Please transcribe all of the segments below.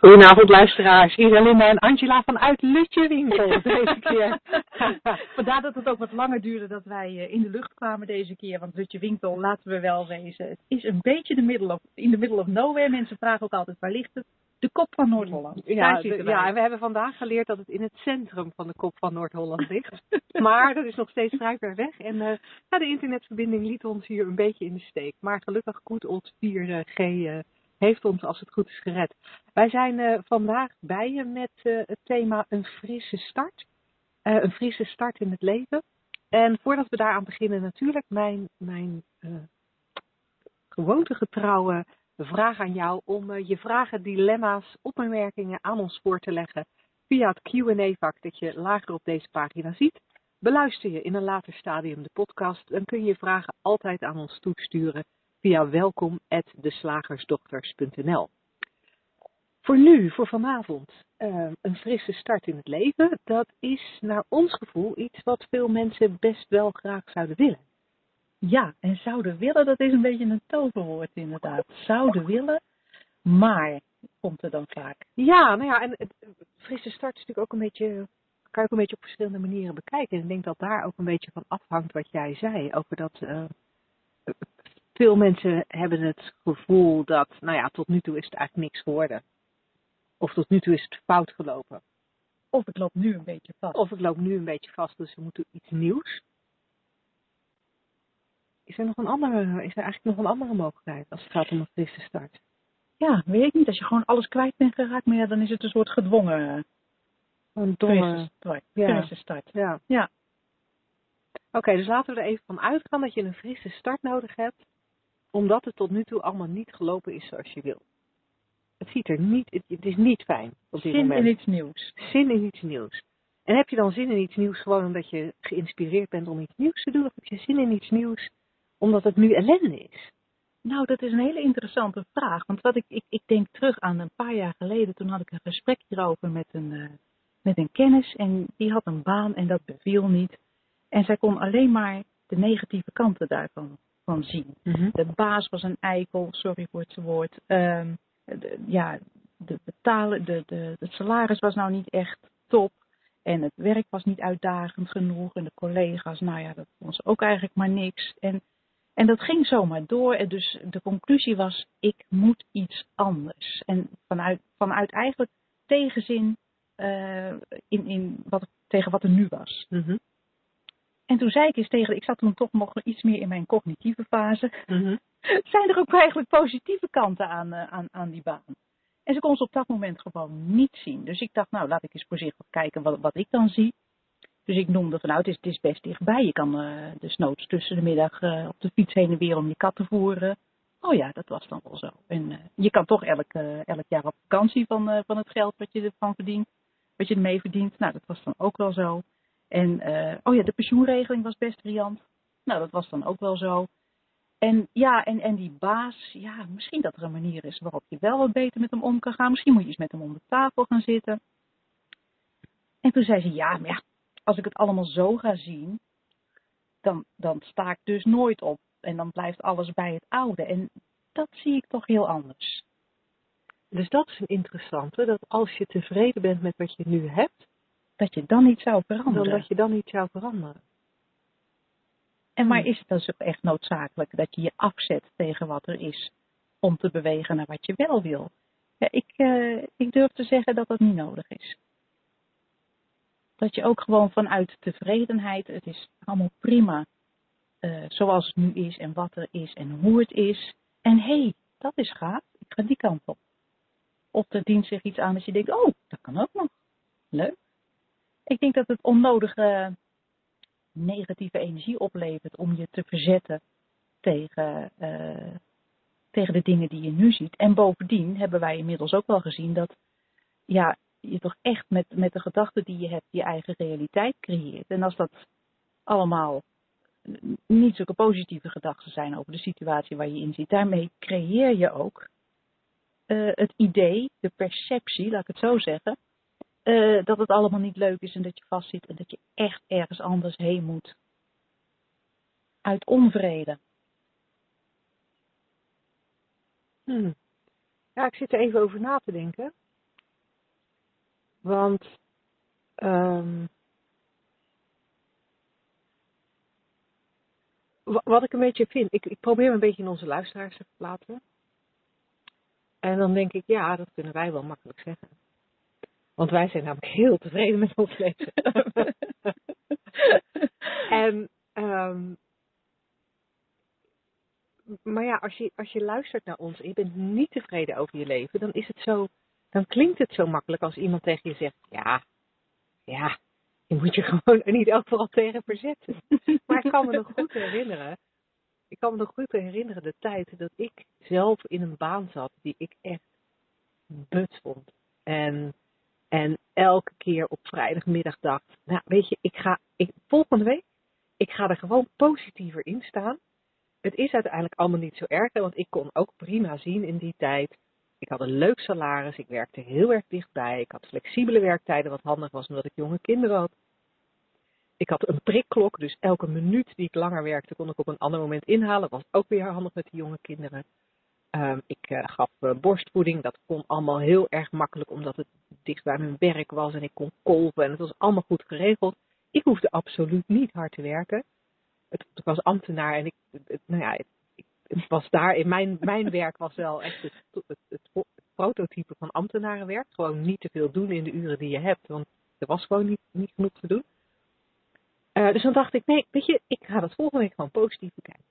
Goedenavond luisteraars, hier zijn Linda en Angela vanuit Lutjewinkel deze keer. Vandaar dat het ook wat langer duurde dat wij eh, in de lucht kwamen deze keer. Want Lutjewinkel, laten we wel wezen, het is een beetje de middle of, in de middle of nowhere. Mensen vragen ook altijd, waar ligt het? De kop van Noord-Holland. Ja, ja, en we hebben vandaag geleerd dat het in het centrum van de kop van Noord-Holland ligt. maar dat is nog steeds vrij ver weg. En uh, ja, de internetverbinding liet ons hier een beetje in de steek. Maar gelukkig goed ons 4G uh, heeft ons als het goed is gered. Wij zijn uh, vandaag bij je met uh, het thema een frisse start. Uh, een frisse start in het leven. En voordat we daaraan beginnen, natuurlijk mijn, mijn gewoontegetrouwe vraag aan jou om je vragen, dilemma's, opmerkingen aan ons voor te leggen via het Q&A-vak dat je lager op deze pagina ziet. Beluister je in een later stadium de podcast, dan kun je je vragen altijd aan ons toesturen via welkom@deslagersdochters.nl. Voor nu, voor vanavond, uh, een frisse start in het leven. Dat is naar ons gevoel iets wat veel mensen best wel graag zouden willen. Ja, en zouden willen, dat is een beetje een toverwoord inderdaad. Zouden willen, maar komt er dan vaak. Ja, nou ja, en het, frisse start is natuurlijk ook een beetje, kan je ook een beetje op verschillende manieren bekijken. En ik denk dat daar ook een beetje van afhangt wat jij zei over dat uh, veel mensen hebben het gevoel dat, nou ja, tot nu toe is het eigenlijk niks geworden. Of tot nu toe is het fout gelopen. Of ik loop nu een beetje vast. Of ik loop nu een beetje vast, dus we moeten iets nieuws. Is er nog een andere, is er eigenlijk nog een andere mogelijkheid als het gaat om een frisse start? Ja, weet ik niet. Als je gewoon alles kwijt bent geraakt, maar ja, dan is het een soort gedwongen. Een domme start. Ja. Frisse start. Ja. ja. Oké, okay, dus laten we er even van uitgaan dat je een frisse start nodig hebt omdat het tot nu toe allemaal niet gelopen is zoals je wil. Het ziet er niet, het, het is niet fijn op dit zin moment. in iets nieuws. Zin in iets nieuws. En heb je dan zin in iets nieuws gewoon omdat je geïnspireerd bent om iets nieuws te doen? Of heb je zin in iets nieuws omdat het nu ellende is? Nou, dat is een hele interessante vraag. Want wat ik, ik, ik denk terug aan een paar jaar geleden, toen had ik een gesprek hierover met een, uh, met een kennis. En die had een baan en dat beviel niet. En zij kon alleen maar de negatieve kanten daarvan van zien. Mm-hmm. De baas was een eikel, sorry voor het woord. Um, de, ja, de betalen, de, de, het salaris was nou niet echt top. En het werk was niet uitdagend genoeg. En de collega's, nou ja, dat was ook eigenlijk maar niks. En, en dat ging zomaar door. En dus de conclusie was, ik moet iets anders. En vanuit, vanuit eigenlijk tegenzin uh, in, in wat, tegen wat er nu was. Mm-hmm. En toen zei ik eens tegen, ik zat toen toch nog iets meer in mijn cognitieve fase. Mm-hmm. Zijn er ook eigenlijk positieve kanten aan, uh, aan, aan die baan? En ze kon ze op dat moment gewoon niet zien. Dus ik dacht, nou laat ik eens voorzichtig kijken wat, wat ik dan zie. Dus ik noemde van nou, het is, het is best dichtbij. Je kan uh, dus noods tussen de middag uh, op de fiets heen en weer om je kat te voeren. Oh ja, dat was dan wel zo. En uh, je kan toch elk, elk jaar op vakantie van, van het geld wat je ervan verdient. Wat je ermee verdient. Nou, dat was dan ook wel zo. En uh, oh ja, de pensioenregeling was best riant. Nou, dat was dan ook wel zo. En ja, en, en die baas, ja, misschien dat er een manier is waarop je wel wat beter met hem om kan gaan. Misschien moet je eens met hem om de tafel gaan zitten. En toen zei ze, ja, maar ja, als ik het allemaal zo ga zien, dan, dan sta ik dus nooit op. En dan blijft alles bij het oude. En dat zie ik toch heel anders. Dus dat is een interessante, dat als je tevreden bent met wat je nu hebt, dat je dan niet zou veranderen. Dat je dan niet zou veranderen. En maar is het dan zo echt noodzakelijk dat je je afzet tegen wat er is om te bewegen naar wat je wel wil? Ja, ik, uh, ik durf te zeggen dat dat niet nodig is. Dat je ook gewoon vanuit tevredenheid, het is allemaal prima uh, zoals het nu is en wat er is en hoe het is. En hé, hey, dat is gaaf, ik ga die kant op. Of er dient zich iets aan dat je denkt, oh, dat kan ook nog. Leuk. Ik denk dat het onnodige negatieve energie oplevert om je te verzetten tegen, uh, tegen de dingen die je nu ziet. En bovendien hebben wij inmiddels ook wel gezien dat ja, je toch echt met, met de gedachten die je hebt je eigen realiteit creëert. En als dat allemaal niet zulke positieve gedachten zijn over de situatie waar je in zit. Daarmee creëer je ook eh, het idee, de perceptie, laat ik het zo zeggen, eh, dat het allemaal niet leuk is en dat je vastzit en dat je echt ergens anders heen moet. Uit onvrede. Hmm. Ja, ik zit er even over na te denken. Want um, wat ik een beetje vind, ik, ik probeer me een beetje in onze luisteraars te verplaatsen. En dan denk ik, ja, dat kunnen wij wel makkelijk zeggen. Want wij zijn namelijk heel tevreden met ons leven. en, um, maar ja, als je, als je luistert naar ons en je bent niet tevreden over je leven, dan is het zo, dan klinkt het zo makkelijk als iemand tegen je zegt, ja, ja, je moet je gewoon niet overal tegen verzetten. Maar ik kan me nog goed herinneren, ik kan me nog goed herinneren de tijd dat ik zelf in een baan zat die ik echt but vond. En, en elke keer op vrijdagmiddag dacht, nou weet je, ik ga, ik, volgende week, ik ga er gewoon positiever in staan. Het is uiteindelijk allemaal niet zo erg, want ik kon ook prima zien in die tijd. Ik had een leuk salaris, ik werkte heel erg dichtbij, ik had flexibele werktijden, wat handig was omdat ik jonge kinderen had. Ik had een prikklok, dus elke minuut die ik langer werkte kon ik op een ander moment inhalen. was ook weer handig met de jonge kinderen. Um, ik uh, gaf uh, borstvoeding, dat kon allemaal heel erg makkelijk omdat het dicht bij mijn werk was en ik kon kolven en het was allemaal goed geregeld. Ik hoefde absoluut niet hard te werken. Het, ik was ambtenaar en ik, het, nou ja, ik, het was daar, in mijn, mijn werk was wel echt het, het, het, prototype van ambtenarenwerk. Gewoon niet te veel doen in de uren die je hebt, want er was gewoon niet, niet genoeg te doen. Uh, dus dan dacht ik, nee, weet je, ik ga dat volgende week gewoon positief bekijken.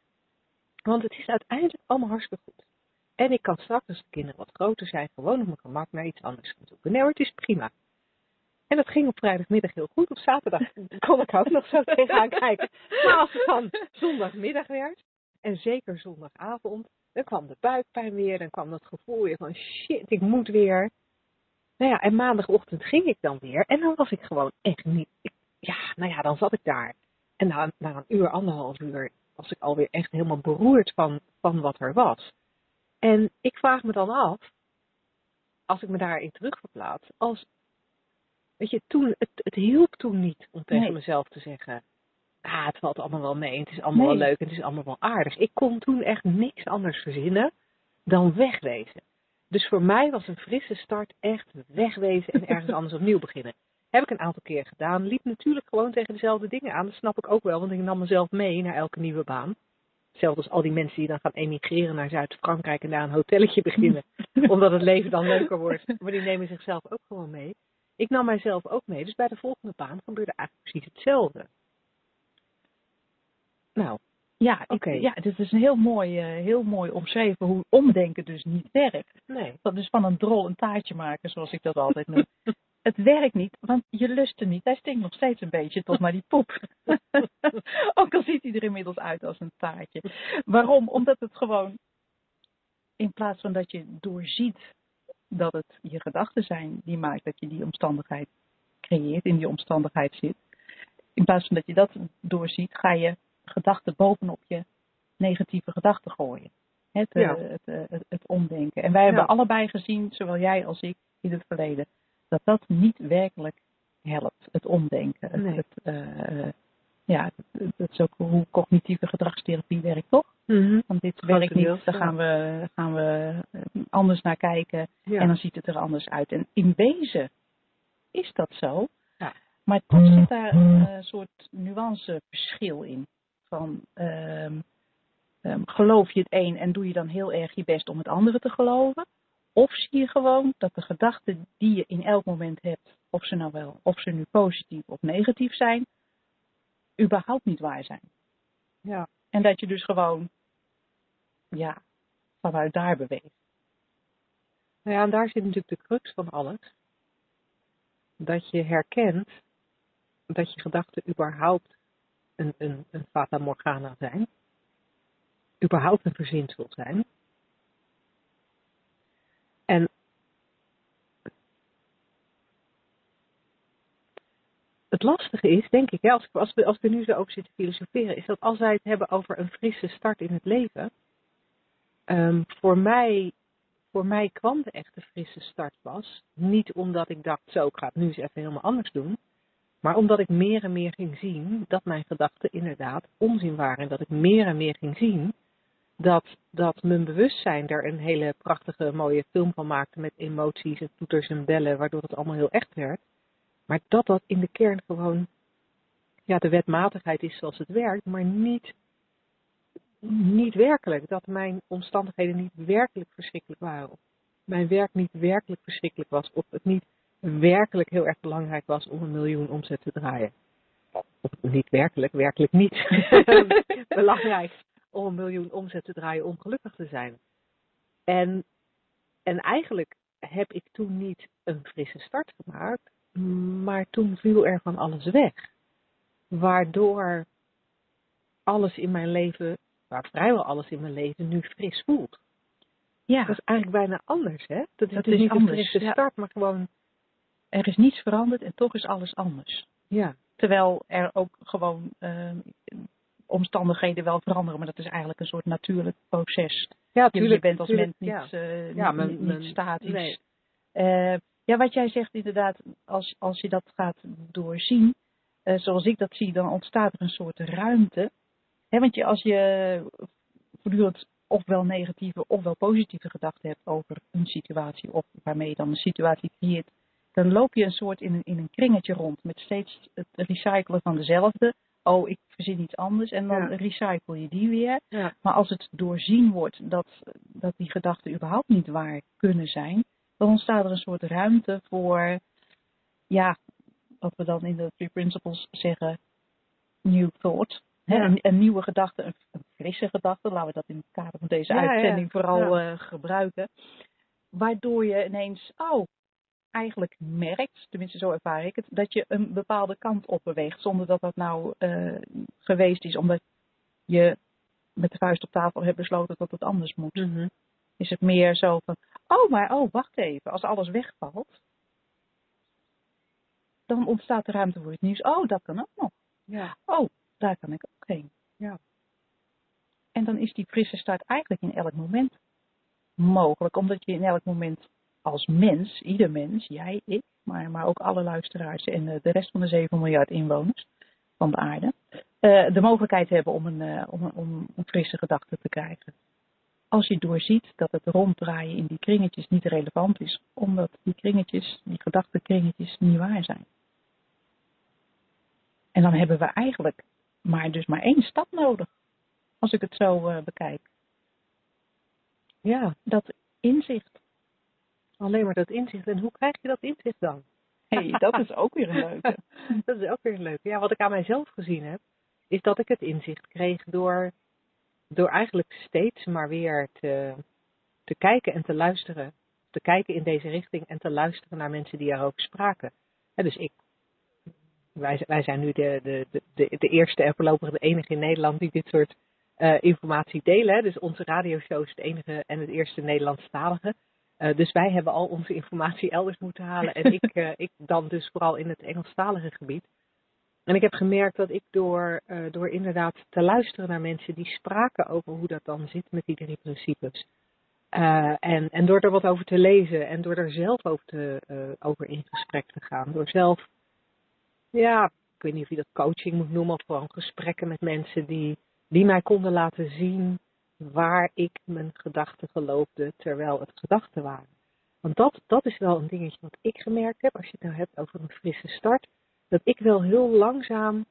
Want het is uiteindelijk allemaal hartstikke goed. En ik kan straks, als de kinderen wat groter zijn, gewoon op mijn gemak naar iets anders gaan zoeken. Nee het is prima. En dat ging op vrijdagmiddag heel goed. Op zaterdag kon ik ook nog zo tegenaan kijken. Maar als het dan zondagmiddag werd, en zeker zondagavond, dan kwam de buikpijn weer. Dan kwam dat gevoel weer van shit, ik moet weer. Nou ja, en maandagochtend ging ik dan weer. En dan was ik gewoon echt niet. ja, nou ja, dan zat ik daar. En na, na een uur, anderhalf uur, was ik alweer echt helemaal beroerd van, van wat er was. En ik vraag me dan af, als ik me daarin terugverplaats, als, weet je, toen, het, het hielp toen niet om tegen mezelf te zeggen, ah, het valt allemaal wel mee, het is allemaal wel leuk, het is allemaal wel aardig. Ik kon toen echt niks anders verzinnen dan wegwezen. Dus voor mij was een frisse start echt wegwezen en ergens anders opnieuw beginnen. Heb ik een aantal keer gedaan. Liep natuurlijk gewoon tegen dezelfde dingen aan. Dat snap ik ook wel, want ik nam mezelf mee naar elke nieuwe baan. Hetzelfde als al die mensen die dan gaan emigreren naar Zuid-Frankrijk en daar een hotelletje beginnen. omdat het leven dan leuker wordt. Maar die nemen zichzelf ook gewoon mee. Ik nam mijzelf ook mee. Dus bij de volgende baan gebeurde eigenlijk precies hetzelfde. Nou, ja, oké. Ja, dit is een heel mooi, uh, heel mooi omschreven hoe omdenken dus niet werkt. Nee. Dat is van een drol een taartje maken, zoals ik dat altijd noem. het werkt niet, want je lust er niet. Hij stinkt nog steeds een beetje tot naar die poep. Ook al ziet hij er inmiddels uit als een taartje. Waarom? Omdat het gewoon, in plaats van dat je doorziet dat het je gedachten zijn die maakt dat je die omstandigheid creëert, in die omstandigheid zit. In plaats van dat je dat doorziet, ga je gedachten bovenop je negatieve gedachten gooien. Het, ja. het, uh, het, het, omdenken. En wij hebben allebei gezien, zowel jij als ik in het verleden, dat dat niet werkelijk helpt, het omdenken. Nee. Het, uh, ja, dat is ook hoe cognitieve gedragstherapie werkt, toch? Mm-hmm. Want dit werkt niet, daar gaan we, gaan we anders naar kijken ja. en dan ziet het er anders uit. En in wezen is dat zo, ja. maar toch zit daar een soort nuanceverschil in. Van um, um, geloof je het een en doe je dan heel erg je best om het andere te geloven? Of zie je gewoon dat de gedachten die je in elk moment hebt, of ze nou wel, of ze nu positief of negatief zijn, überhaupt niet waar zijn. Ja. En dat je dus gewoon, ja, vanuit daar beweegt. Nou ja, en daar zit natuurlijk de crux van alles. Dat je herkent dat je gedachten überhaupt een, een, een fata morgana zijn. Überhaupt een verzinsel zijn. En het lastige is, denk ik, hè, als, als, we, als we nu zo over zitten filosoferen, is dat als wij het hebben over een frisse start in het leven, um, voor, mij, voor mij kwam de echte frisse start pas, niet omdat ik dacht, zo, ik ga het nu eens even helemaal anders doen, maar omdat ik meer en meer ging zien dat mijn gedachten inderdaad onzin waren. En dat ik meer en meer ging zien dat, dat mijn bewustzijn er een hele prachtige, mooie film van maakte met emoties en toeters en bellen, waardoor het allemaal heel echt werd. Maar dat dat in de kern gewoon ja, de wetmatigheid is zoals het werkt, maar niet, niet werkelijk. Dat mijn omstandigheden niet werkelijk verschrikkelijk waren. Of mijn werk niet werkelijk verschrikkelijk was. Of het niet werkelijk heel erg belangrijk was om een miljoen omzet te draaien. Of niet werkelijk, werkelijk niet belangrijk om een miljoen omzet te draaien om gelukkig te zijn. En, en eigenlijk heb ik toen niet een frisse start gemaakt, maar toen viel er van alles weg. Waardoor alles in mijn leven, waar vrijwel alles in mijn leven, nu fris voelt. Ja. Dat is eigenlijk bijna anders, hè? Dat, is, niet anders. een frisse start, maar gewoon... Er is niets veranderd en toch is alles anders. Ja. Terwijl er ook gewoon uh, omstandigheden wel veranderen, maar dat is eigenlijk een soort natuurlijk proces. Ja, tuurlijk. Je bent als mens niet, ja. Uh, ja, niet, niet, statisch. Nee. Uh, ja, wat jij zegt inderdaad, als, als je dat gaat doorzien, uh, zoals ik dat zie, dan ontstaat er een soort ruimte. He, want je, als je voortdurend ofwel negatieve ofwel positieve gedachten hebt over een situatie, of waarmee je dan een situatie creëert, dan loop je een soort in een, in een kringetje rond met steeds het recyclen van dezelfde. Oh, ik verzin iets anders en dan recycle je die weer. Ja. Maar als het doorzien wordt dat, dat die gedachten überhaupt niet waar kunnen zijn, dan ontstaat er een soort ruimte voor, ja, wat we dan in de Three Principles zeggen, new thought. Hè? Een, nieuwe gedachte, een, een, frisse gedachte, laten we dat in het kader van deze uitzending vooral uh, gebruiken. Waardoor je ineens, oh, eigenlijk merkt, tenminste zo ervaar ik het, dat je een bepaalde kant op beweegt. Zonder dat dat nou uh, geweest is omdat je met de vuist op tafel hebt besloten dat het anders moet. Mm -hmm. Is het meer zo van, oh maar, oh wacht even, als alles wegvalt, dan ontstaat er ruimte voor het nieuws. Oh, dat kan ook nog. Ja. Oh, daar kan ik ook heen. Ja. En dan is die frisse start eigenlijk in elk moment mogelijk, omdat je in elk moment als mens, ieder mens, jij, ik, maar, maar ook alle luisteraars en eh, de rest van de 7 miljard inwoners van de aarde, uh, de mogelijkheid hebben om een, uh, om, om een frisse gedachte te krijgen. Als je doorziet dat het ronddraaien in die kringetjes niet relevant is, omdat die kringetjes, die gedachtenkringetjes, niet waar zijn. En dan hebben we eigenlijk maar dus maar één stap nodig, als ik het zo uh, bekijk. Ja. Dat inzicht. Alleen maar dat inzicht. En hoe krijg je dat inzicht dan? hey, dat is ook weer een leuke. dat is ook weer een leuke. Ja, wat ik aan mijzelf gezien heb, is dat ik het inzicht kreeg door, door eigenlijk steeds maar weer te, te kijken en te luisteren. Te kijken in deze richting en te luisteren naar mensen die erover spraken. En dus ik, wij, wij zijn nu de, de, de, de eerste en voorlopig de enige in Nederland die dit soort uh, informatie delen. Hè. Dus onze radioshow is het enige en het eerste Nederlandstalige. Uh, dus wij hebben al onze informatie elders moeten halen. En ik, uh, ik dan dus vooral in het Engelstalige gebied. En ik heb gemerkt dat ik door, uh, door inderdaad te luisteren naar mensen die spraken over hoe dat dan zit met die drie principes. en, en door er wat over te lezen en door er zelf over, te, over in gesprek te gaan. Door zelf, ja, ik weet niet of je dat coaching moet noemen of gewoon gesprekken met mensen die, die mij konden laten zien waar ik mijn gedachten geloofde terwijl het gedachten waren. Want dat, dat is wel een dingetje wat ik gemerkt heb, als je het nou hebt over een frisse start, dat ik wel heel langzaam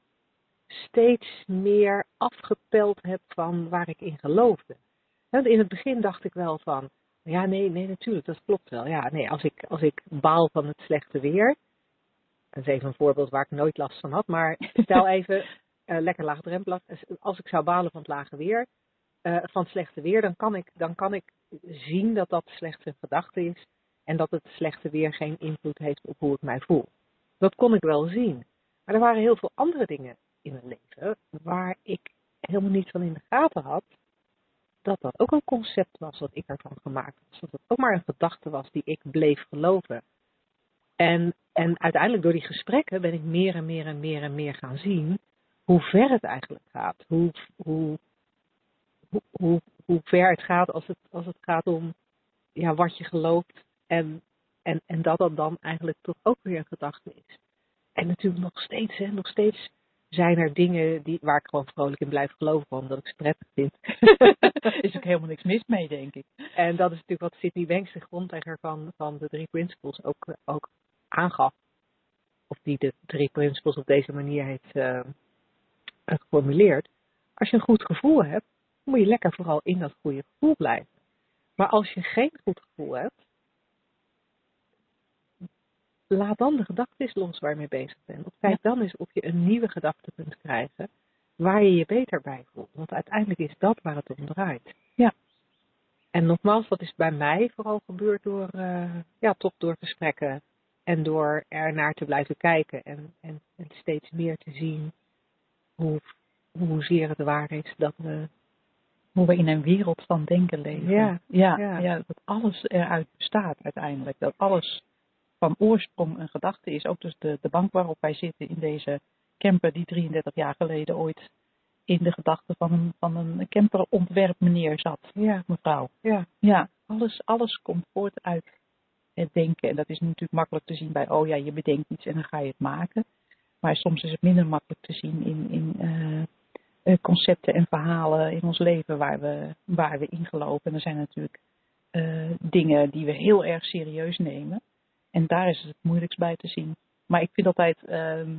steeds meer afgepeld heb van waar ik in geloofde. Want in het begin dacht ik wel van, ja nee, nee natuurlijk, dat klopt wel. Ja, nee, als ik, als ik baal van het slechte weer, dat is even een voorbeeld waar ik nooit last van had, maar stel even, uh, lekker laagdrempelig, als ik zou balen van het lage weer, uh, van slechte weer, dan kan, ik, dan kan ik zien dat dat slechte gedachte is en dat het slechte weer geen invloed heeft op hoe ik mij voel. Dat kon ik wel zien. Maar er waren heel veel andere dingen in mijn leven waar ik helemaal niet van in de gaten had dat dat ook een concept was wat ik ervan gemaakt had. Dat het ook maar een gedachte was die ik bleef geloven. En en uiteindelijk door die gesprekken ben ik meer en meer en meer en meer gaan zien hoe ver het eigenlijk gaat. Hoe, hoe, hoe, hoe, hoe ver het gaat als het, als het gaat om ja, wat je gelooft en, en, en dat dat dan eigenlijk toch ook weer een gedachte is. En natuurlijk nog steeds, hè, nog steeds zijn er dingen die, waar ik gewoon vrolijk in blijf geloven, omdat ik ze prettig vind. is ook helemaal niks mis mee, denk ik. En dat is natuurlijk wat Sidney Banks, de grondlegger van, van de drie principles, ook, ook aangaf. Of die de drie principles op deze manier heeft uh, geformuleerd. Als je een goed gevoel hebt, moet je lekker vooral in dat goede gevoel blijven. Maar als je geen goed gevoel hebt, laat dan de gedachten los waar je mee bezig bent. Of kijk dan eens of je een nieuwe gedachte kunt krijgen waar je je beter bij voelt. Want uiteindelijk is dat waar het om draait. Ja. En nogmaals, dat is bij mij vooral gebeurd door, uh, ja, toch door gesprekken en door er naar te blijven kijken en, en, en steeds meer te zien hoe, hoezeer het waar is dat we. Hoe we in een wereld van denken leven. Ja, ja, ja. ja dat alles eruit bestaat uiteindelijk. Dat alles van oorsprong een gedachte is. Ook dus de, de bank waarop wij zitten in deze camper die 33 jaar geleden ooit in de gedachten van een, van een camperontwerp meneer zat. Ja. Mevrouw. Ja. Ja, alles, alles komt voort uit het denken. En dat is natuurlijk makkelijk te zien bij, oh ja, je bedenkt iets en dan ga je het maken. Maar soms is het minder makkelijk te zien in, in uh, concepten en verhalen in ons leven waar we, waar we in geloven. En er zijn natuurlijk uh, dingen die we heel erg serieus nemen. En daar is het het moeilijkst bij te zien. Maar ik vind altijd, uh,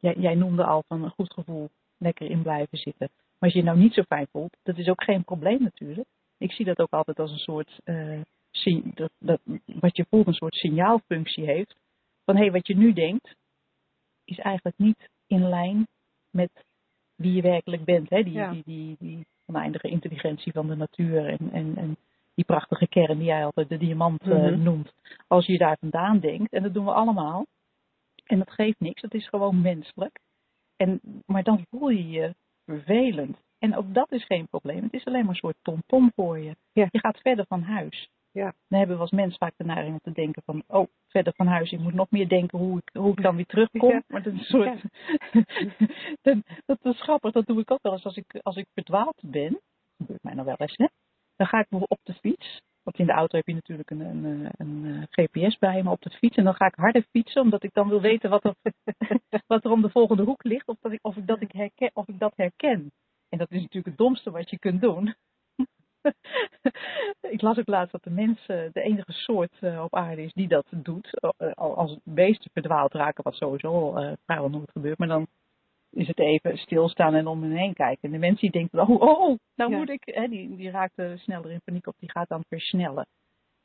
jij, jij, noemde al van een goed gevoel lekker in blijven zitten. Maar als je je nou niet zo fijn voelt, dat is ook geen probleem natuurlijk. Ik zie dat ook altijd als een soort dat, dat, wat je voelt een soort signaalfunctie heeft. Van hé, hey, wat je nu denkt, is eigenlijk niet in lijn met wie je werkelijk bent. Hè? Die, die, die, die oneindige intelligentie van de natuur en, en, en die prachtige kern die jij altijd de diamant uh, noemt. Als je daar vandaan denkt, en dat doen we allemaal. En dat geeft niks, dat is gewoon menselijk. En, maar dan voel je je vervelend. En ook dat is geen probleem. Het is alleen maar een soort tom-tom voor je. Ja. Je gaat verder van huis. Ja. Dan hebben we als mens vaak de neiging om te denken van, oh, verder van huis, ik moet nog meer denken hoe ik, hoe ik dan weer terugkom. Ja. Maar dat is een soort, ja. dat, is grappig, dat doe ik ook wel eens als ik, als ik verdwaald ben. Dat gebeurt mij nou wel eens, hè. Dan ga ik op de fiets, want in de auto heb je natuurlijk een, een, een, een GPS bij me op de fiets. En dan ga ik harder fietsen, omdat ik dan wil weten wat er, wat er om de volgende hoek ligt, of dat ik, of ik, dat, ik herken, of ik dat herken. En dat is natuurlijk het domste wat je kunt doen. ik las ook laatst dat de mens de enige soort op aarde is die dat doet. Als beesten verdwaald raken, wat sowieso uh, vrijwel nooit gebeurt. Maar dan is het even stilstaan en om hen heen kijken. En de mens die denkt, oh, oh, oh nou ja. moet ik, hè, die, die raakt sneller in paniek op, die gaat dan versnellen.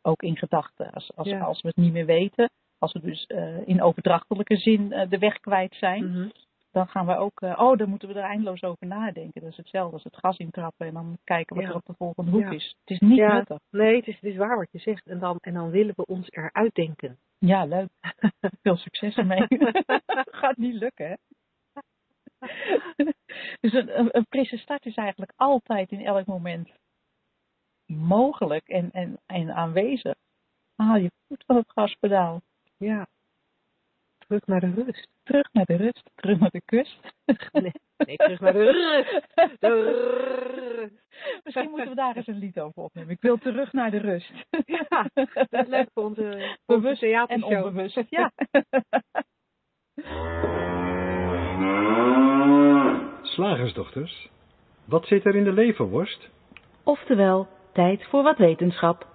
Ook in gedachten. Als, als, Ja. als we het niet meer weten, als we dus in overdrachtelijke zin de weg kwijt zijn, Mhm. dan gaan we ook, uh, oh, dan moeten we er eindeloos over nadenken. Dat is hetzelfde als het gas intrappen en dan kijken wat Ja. er op de volgende hoek is. Het is niet nuttig. Nee, het is, het is waar wat je zegt. En dan, en dan willen we ons eruit denken. Ja, leuk. Veel succes ermee. Gaat niet lukken, hè? dus een, een, frisse start is eigenlijk altijd in elk moment mogelijk en, en, en aanwezig. Haal je voet van het gaspedaal. Ja. Terug naar de rust. Terug naar de rust, terug naar de kust. Nee, nee terug naar de rust. De rust. Misschien moeten we daar eens een lied over opnemen. Ik wil terug naar de rust. Ja, dat is leuk voor onze, Bewust en onbewust. Ja. Slagersdochters, wat zit er in de leverworst? Oftewel, tijd voor wat wetenschap.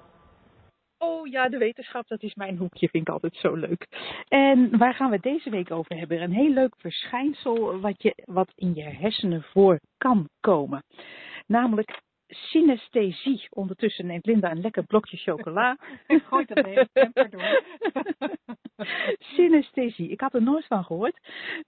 Oh ja, de wetenschap, dat is mijn hoekje, vind ik altijd zo leuk. En waar gaan we het deze week over hebben? Een heel leuk verschijnsel wat, je, wat in je hersenen voor kan komen. Namelijk synesthesie. Ondertussen neemt Linda een lekker blokje chocola. Gooit dat hele temper door. synesthesie. Ik had er nooit van gehoord.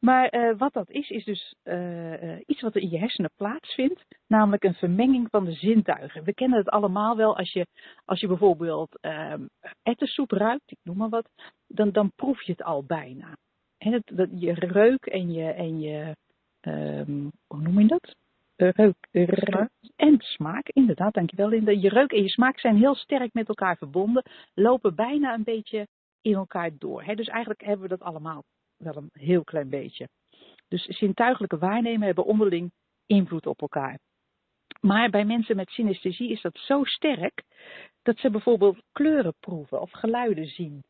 Maar eh, wat dat is, is dus eh, eh, iets wat er in je hersenen plaatsvindt. Namelijk een vermenging van de zintuigen. We kennen het allemaal wel als je, als je bijvoorbeeld ehm ettensoep ruikt, ik noem maar wat. Dan, dan proef je het al bijna. En het, dat, je reuk en je, en je ehm, hoe noem je dat? Reuk, reuk en smaak, inderdaad, dankjewel Linda. Je reuk en je smaak zijn heel sterk met elkaar verbonden, lopen bijna een beetje in elkaar door. Hè? Dus eigenlijk hebben we dat allemaal wel een heel klein beetje. Dus zintuigelijke waarnemen hebben onderling invloed op elkaar. Maar bij mensen met synesthesie is dat zo sterk dat ze bijvoorbeeld kleuren proeven of geluiden zien.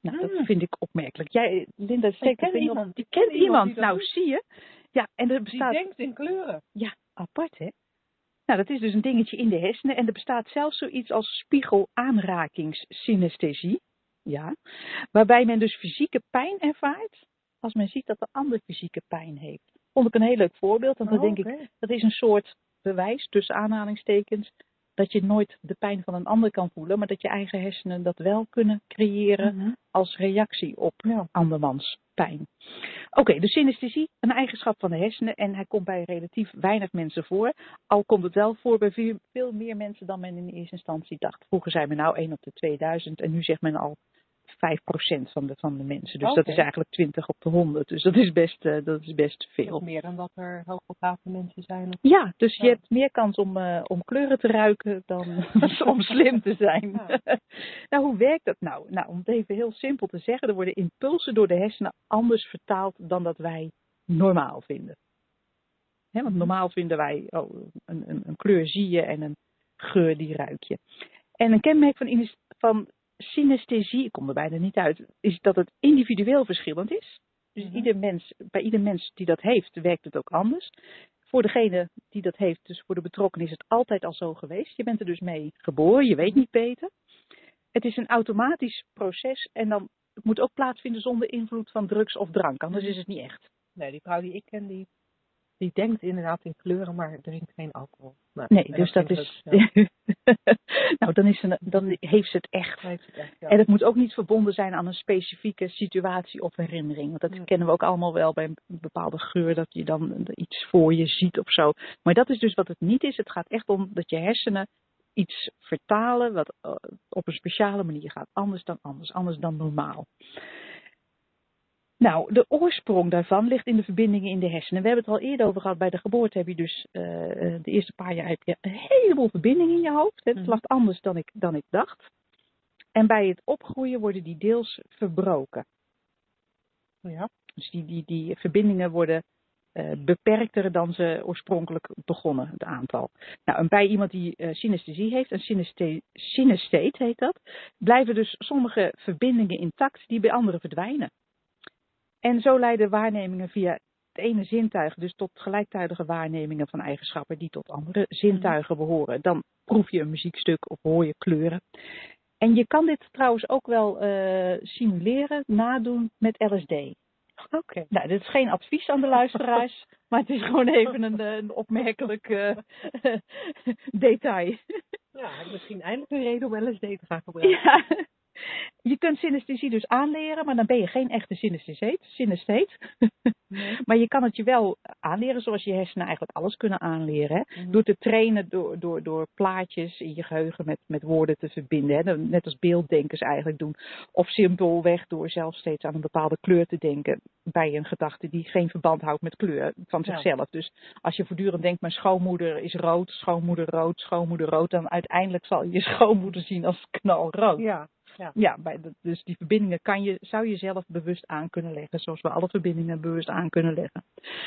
Nou, dat Ah. vind ik opmerkelijk. Jij, Linda, steekt ken op. iemand- Die ik ken kent iemand iemand. Nou, zie je. Ja, en er Die bestaat. denkt in kleuren. Ja, apart hè? Nou, dat is dus een dingetje in de hersenen. En er bestaat zelfs zoiets als spiegelaanrakingssynesthesie. Ja. Waarbij men dus fysieke pijn ervaart als men ziet dat de ander fysieke pijn heeft. Vond ik een heel leuk voorbeeld. Want dan Oh, denk ik, dat is een soort bewijs, tussen aanhalingstekens, dat je nooit de pijn van een ander kan voelen, maar dat je eigen hersenen dat wel kunnen creëren Mhm. als reactie op Ja. andermans pijn. Oké, dus synesthesie, een eigenschap van de hersenen en hij komt bij relatief weinig mensen voor. Al komt het wel voor bij veel, veel meer mensen dan men in eerste instantie dacht. Vroeger zei men nou 1 op de 2000 en nu zegt men al 5% van de, van de mensen. Dus dat is eigenlijk 20 op de 100. Dus dat is best, eh, dat is best veel. is meer dan dat er hoogbegaafde mensen zijn. Ja, dus je hebt meer kans om, eh, om kleuren te ruiken dan om slim te zijn. Ja. nou, hoe werkt dat nou? Nou, om het even heel simpel te zeggen, er worden impulsen door de hersenen anders vertaald dan dat wij normaal vinden. Want normaal vinden wij, oh, een, een, een kleur zie je en een geur die ruik je. En een kenmerk van, van synesthesie, ik kom er bijna niet uit, is dat het individueel verschillend is. Dus Mhm. ieder mens, bij ieder mens die dat heeft, werkt het ook anders. Voor degene die dat heeft, dus voor de betrokkenen, is het altijd al zo geweest. Je bent er dus mee geboren, je weet niet beter. Het is een automatisch proces en dan het moet ook plaatsvinden zonder invloed van drugs of drank, anders is het niet echt. Nee, die vrouw die ik ken, die, die denkt inderdaad in kleuren, maar drinkt geen alcohol. Nou, Nee, en dus dat is. ja, nou, dan, is ze, dan heeft ze het echt. heeft het echt, ja. En het moet ook niet verbonden zijn aan een specifieke situatie of herinnering. Want dat Ja. kennen we ook allemaal wel bij een bepaalde geur, dat je dan iets voor je ziet of zo. Maar dat is dus wat het niet is. Het gaat echt om dat je hersenen iets vertalen wat eh, op een speciale manier gaat. Anders dan anders, anders dan normaal. Nou, de oorsprong daarvan ligt in de verbindingen in de hersenen. We hebben het al eerder over gehad. Bij de geboorte heb je dus eh, eh, de eerste paar jaar heb je een heleboel verbindingen in je hoofd. Het Mhm. lag anders dan ik, dan ik dacht. En bij het opgroeien worden die deels verbroken. Ja. Dus die, die, die verbindingen worden eh, beperkter dan ze oorspronkelijk begonnen, het aantal. Nou, en bij iemand die eh synesthesie heeft, een synesthe- synesthete heet dat, blijven dus sommige verbindingen intact die bij anderen verdwijnen. En zo leiden waarnemingen via het ene zintuig dus tot gelijktijdige waarnemingen van eigenschappen die tot andere zintuigen behoren. Dan proef je een muziekstuk of hoor je kleuren. En je kan dit trouwens ook wel eh, simuleren, nadoen met LSD. Oké. Nou, dit is geen advies aan de luisteraars, maar het is gewoon even een, een opmerkelijk eh, detail. Ja, misschien eindelijk een reden om LSD te gaan gebruiken. Ja. Je kunt synesthesie dus aanleren, maar dan ben je geen echte synestheet. synestheet. Nee. Maar je kan het je wel aanleren zoals je hersenen eigenlijk alles kunnen aanleren. Hè? Mhm. Door te trainen, door, door, door plaatjes in je geheugen met, met woorden te verbinden. Hè? Net als beelddenkers eigenlijk doen. Of simpelweg door zelf steeds aan een bepaalde kleur te denken bij een gedachte die geen verband houdt met kleur van Ja. zichzelf. Dus als je voortdurend denkt, mijn schoonmoeder is rood, schoonmoeder rood, schoonmoeder rood, dan uiteindelijk zal je je schoonmoeder zien als knalrood. Ja. Ja. Ja, bij de- dus die verbindingen kan je, zou je zelf bewust aan kunnen leggen, zoals we alle verbindingen bewust aan kunnen leggen.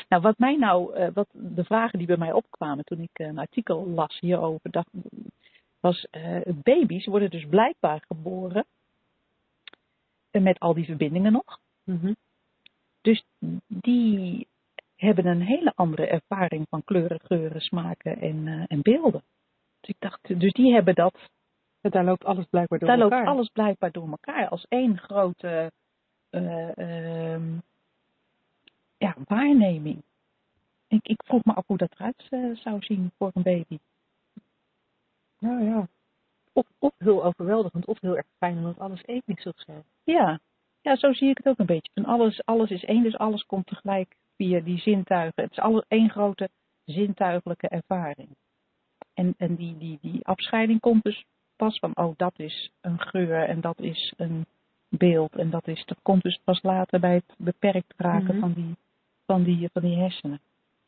Nou, wat mij nou, eh, wat de vragen die bij mij opkwamen toen ik eh, een artikel las hierover, dacht, was eh, baby's worden dus blijkbaar geboren met al die verbindingen nog. Mhm. Dus die hebben een hele andere ervaring van kleuren, geuren, smaken en, en beelden. Dus ik dacht, dus die hebben dat Daar loopt alles blijkbaar door daar elkaar. loopt alles blijkbaar door elkaar als één grote eh, ehm, ja, waarneming. Ik, ik vroeg me af hoe dat eruit eh, zou zien voor een baby. Ja, ja. Of, of heel overweldigend, of heel erg fijn, omdat alles één is of zo. Ja. ja, zo zie ik het ook een beetje. Van alles, alles is één, dus alles komt tegelijk via die zintuigen. Het is alles één grote zintuigelijke ervaring. En, en die, die, die afscheiding komt dus pas van, oh, dat is een geur en dat is een beeld. En dat, is, dat komt dus pas later bij het beperkt raken Mhm. van, die, van, die, van die hersenen.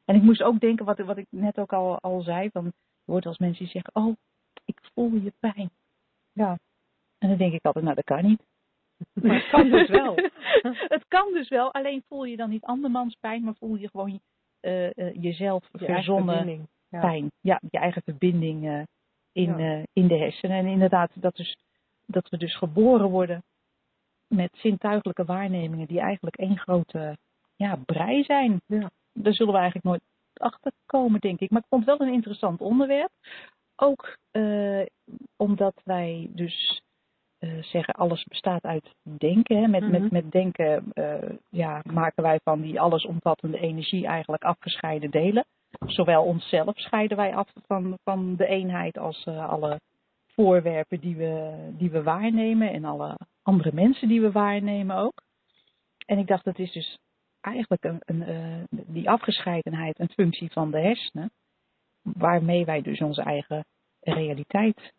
En ik moest ook denken, wat, wat ik net ook al, al zei, van, je hoort als mensen die zeggen, oh, ik voel je pijn. Ja. En dan denk ik altijd, nou dat kan niet. Maar het kan dus wel. het kan dus wel, alleen voel je dan niet andermans pijn, maar voel je gewoon eh, eh, jezelf Je verzonnen pijn. Ja, je eigen verbinding eh, in, Ja. eh, in de hersenen. En inderdaad, dat, dus, dat we dus geboren worden met zintuigelijke waarnemingen die eigenlijk één grote ja, brei zijn. Ja. Daar zullen we eigenlijk nooit achter komen, denk ik. Maar ik vond het wel een interessant onderwerp. Ook eh, omdat wij dus eh, zeggen alles bestaat uit denken. Hè. Met, Mhm. met, met denken ja, maken wij van die allesomvattende energie eigenlijk afgescheiden delen. Zowel onszelf scheiden wij af van, van de eenheid als eh, alle voorwerpen die we, die we waarnemen en alle andere mensen die we waarnemen ook. En ik dacht, dat is dus eigenlijk een, een, eh, die afgescheidenheid een functie van de hersenen, waarmee wij dus onze eigen realiteit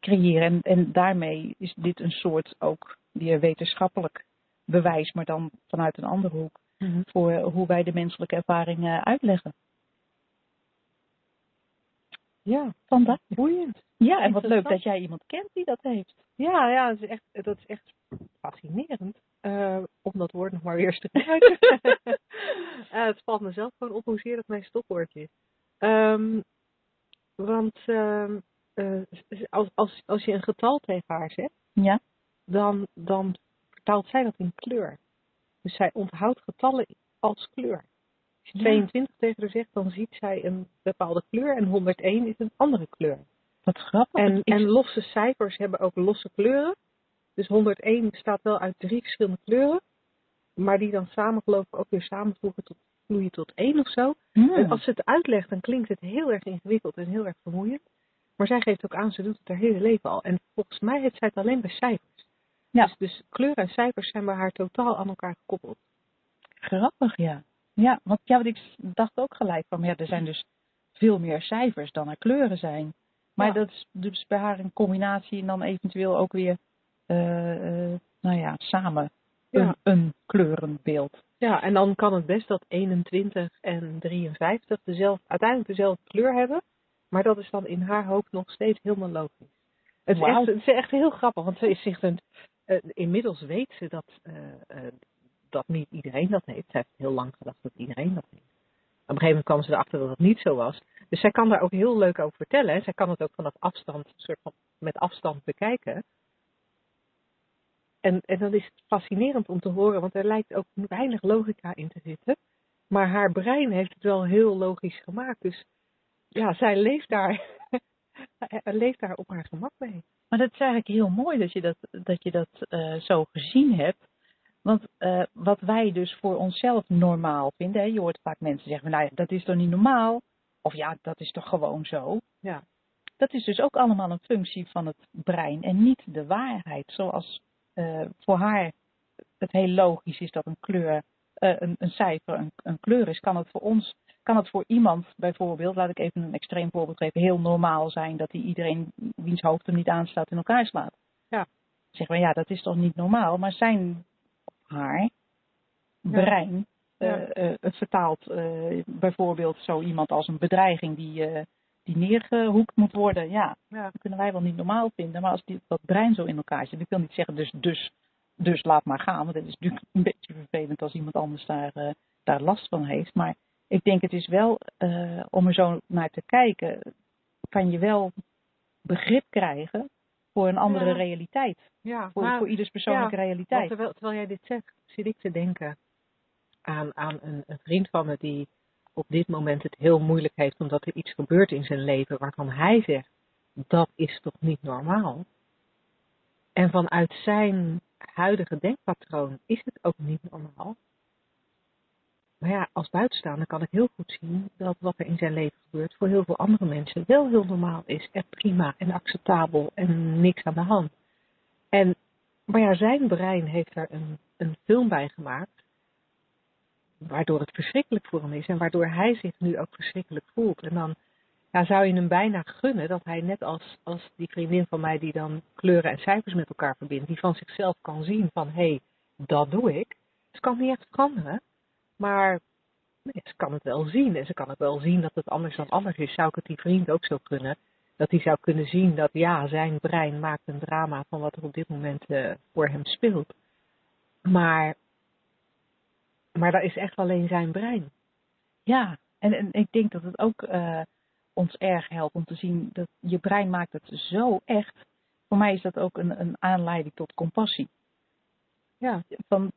creëren. En, en daarmee is dit een soort ook weer wetenschappelijk bewijs, maar dan vanuit een andere hoek, Mhm. voor hoe wij de menselijke ervaringen uitleggen. Ja, Vandaar. boeiend. Ja, en wat leuk dat jij iemand kent die dat heeft. Ja, ja dat, is echt, dat is echt fascinerend. eh, om dat woord nog maar weer eens te gebruiken. Het valt mezelf gewoon op hoezeer dat mijn stopwoordje is. Ehm, want ehm, eh, als, als, als je een getal tegen haar zegt, Ja. dan, dan vertaalt zij dat in kleur. Dus zij onthoudt getallen als kleur. Als je Ja. 22 tegen haar zegt, dan ziet zij een bepaalde kleur en 101 is een andere kleur. Wat grappig. En, en losse cijfers hebben ook losse kleuren. Dus 101 bestaat wel uit drie verschillende kleuren. Maar die dan samen geloof ik ook weer samenvoegen tot vloeien tot één of zo. Hmm. En als ze het uitlegt, dan klinkt het heel erg ingewikkeld en heel erg vermoeiend. Maar zij geeft ook aan, ze doet het haar hele leven al. En volgens mij heeft zij het alleen bij cijfers. Ja. Dus, dus kleuren en cijfers zijn bij haar totaal aan elkaar gekoppeld. Grappig, ja. Ja, want ja, want ik dacht ook gelijk van, ja, er zijn dus veel meer cijfers dan er kleuren zijn. Maar Ja. dat is dus bij haar een combinatie en dan eventueel ook weer, eh, eh, nou ja, samen Ja. een, een kleurenbeeld. Ja, en dan kan het best dat 21 en 53 dezelfde, uiteindelijk dezelfde kleur hebben. Maar dat is dan in haar hoofd nog steeds helemaal logisch. Het is, echt, het is echt heel grappig, want ze is zich een, eh, inmiddels weet ze dat, dat niet iedereen dat heeft. Zij heeft heel lang gedacht dat iedereen dat heeft. Op een gegeven moment kwam ze erachter dat het niet zo was. Dus zij kan daar ook heel leuk over vertellen. En zij kan het ook vanaf afstand, soort van met afstand bekijken. En, en dan is fascinerend om te horen, want er lijkt ook weinig logica in te zitten. Maar haar brein heeft het wel heel logisch gemaakt. Dus ja, zij leeft daar, leeft daar op haar gemak mee. Maar dat is eigenlijk heel mooi dat je dat, dat, je dat eh, zo gezien hebt. Want eh, wat wij dus voor onszelf normaal vinden, hè, je hoort vaak mensen zeggen, nou ja, dat is toch niet normaal? Of ja, dat is toch gewoon zo? Ja. Dat is dus ook allemaal een functie van het brein en niet de waarheid. Zoals eh, voor haar het heel logisch is dat een kleur, eh, een, een cijfer een, een kleur is, kan het voor ons, kan het voor iemand bijvoorbeeld, laat ik even een extreem voorbeeld geven, heel normaal zijn dat hij iedereen wiens hoofd hem niet aanstaat in elkaar slaat. Ja. Zeggen we ja, dat is toch niet normaal, maar zijn haar brein Ja. eh, eh, het vertaalt eh, bijvoorbeeld zo iemand als een bedreiging die, die neergehoekt moet worden. Ja, Ja. dat kunnen wij wel niet normaal vinden. Maar als die, dat brein zo in elkaar zit, ik wil niet zeggen dus, dus, dus laat maar gaan. Want het is natuurlijk een beetje vervelend als iemand anders daar, daar last van heeft. Maar ik denk het is wel, om er zo naar te kijken, kan je wel begrip krijgen voor een andere Ja. realiteit. Ja, Voor, maar voor ieders persoonlijke realiteit. terwijl, terwijl jij dit zegt, zit ik te denken aan, aan een, een vriend van me die op dit moment het heel moeilijk heeft omdat er iets gebeurt in zijn leven waarvan hij zegt, dat is toch niet normaal? En vanuit zijn huidige denkpatroon is het ook niet normaal. Maar ja, als buitenstaander kan ik heel goed zien dat wat er in zijn leven gebeurt voor heel veel andere mensen wel heel normaal is en prima en acceptabel en niks aan de hand. En maar ja, zijn brein heeft daar een, een film bij gemaakt. Waardoor het verschrikkelijk voor hem is. En waardoor hij zich nu ook verschrikkelijk voelt. En dan ja, zou je hem bijna gunnen dat hij net als, als die vriendin van mij die dan kleuren en cijfers met elkaar verbindt. Die van zichzelf kan zien van hé, hey, dat doe ik. Ze kan het niet echt veranderen. Maar ze kan het wel zien. En ze kan het wel zien dat het anders dan anders is. Zou ik het die vriend ook zo gunnen. dat hij zou kunnen zien dat ja, zijn brein maakt een drama van wat er op dit moment eh, voor hem speelt. Maar, maar dat is echt alleen zijn brein. Ja, en, en ik denk dat het ook eh, ons erg helpt om te zien dat je brein maakt het zo echt. Voor mij is dat ook een, een aanleiding tot compassie. Ja. Van,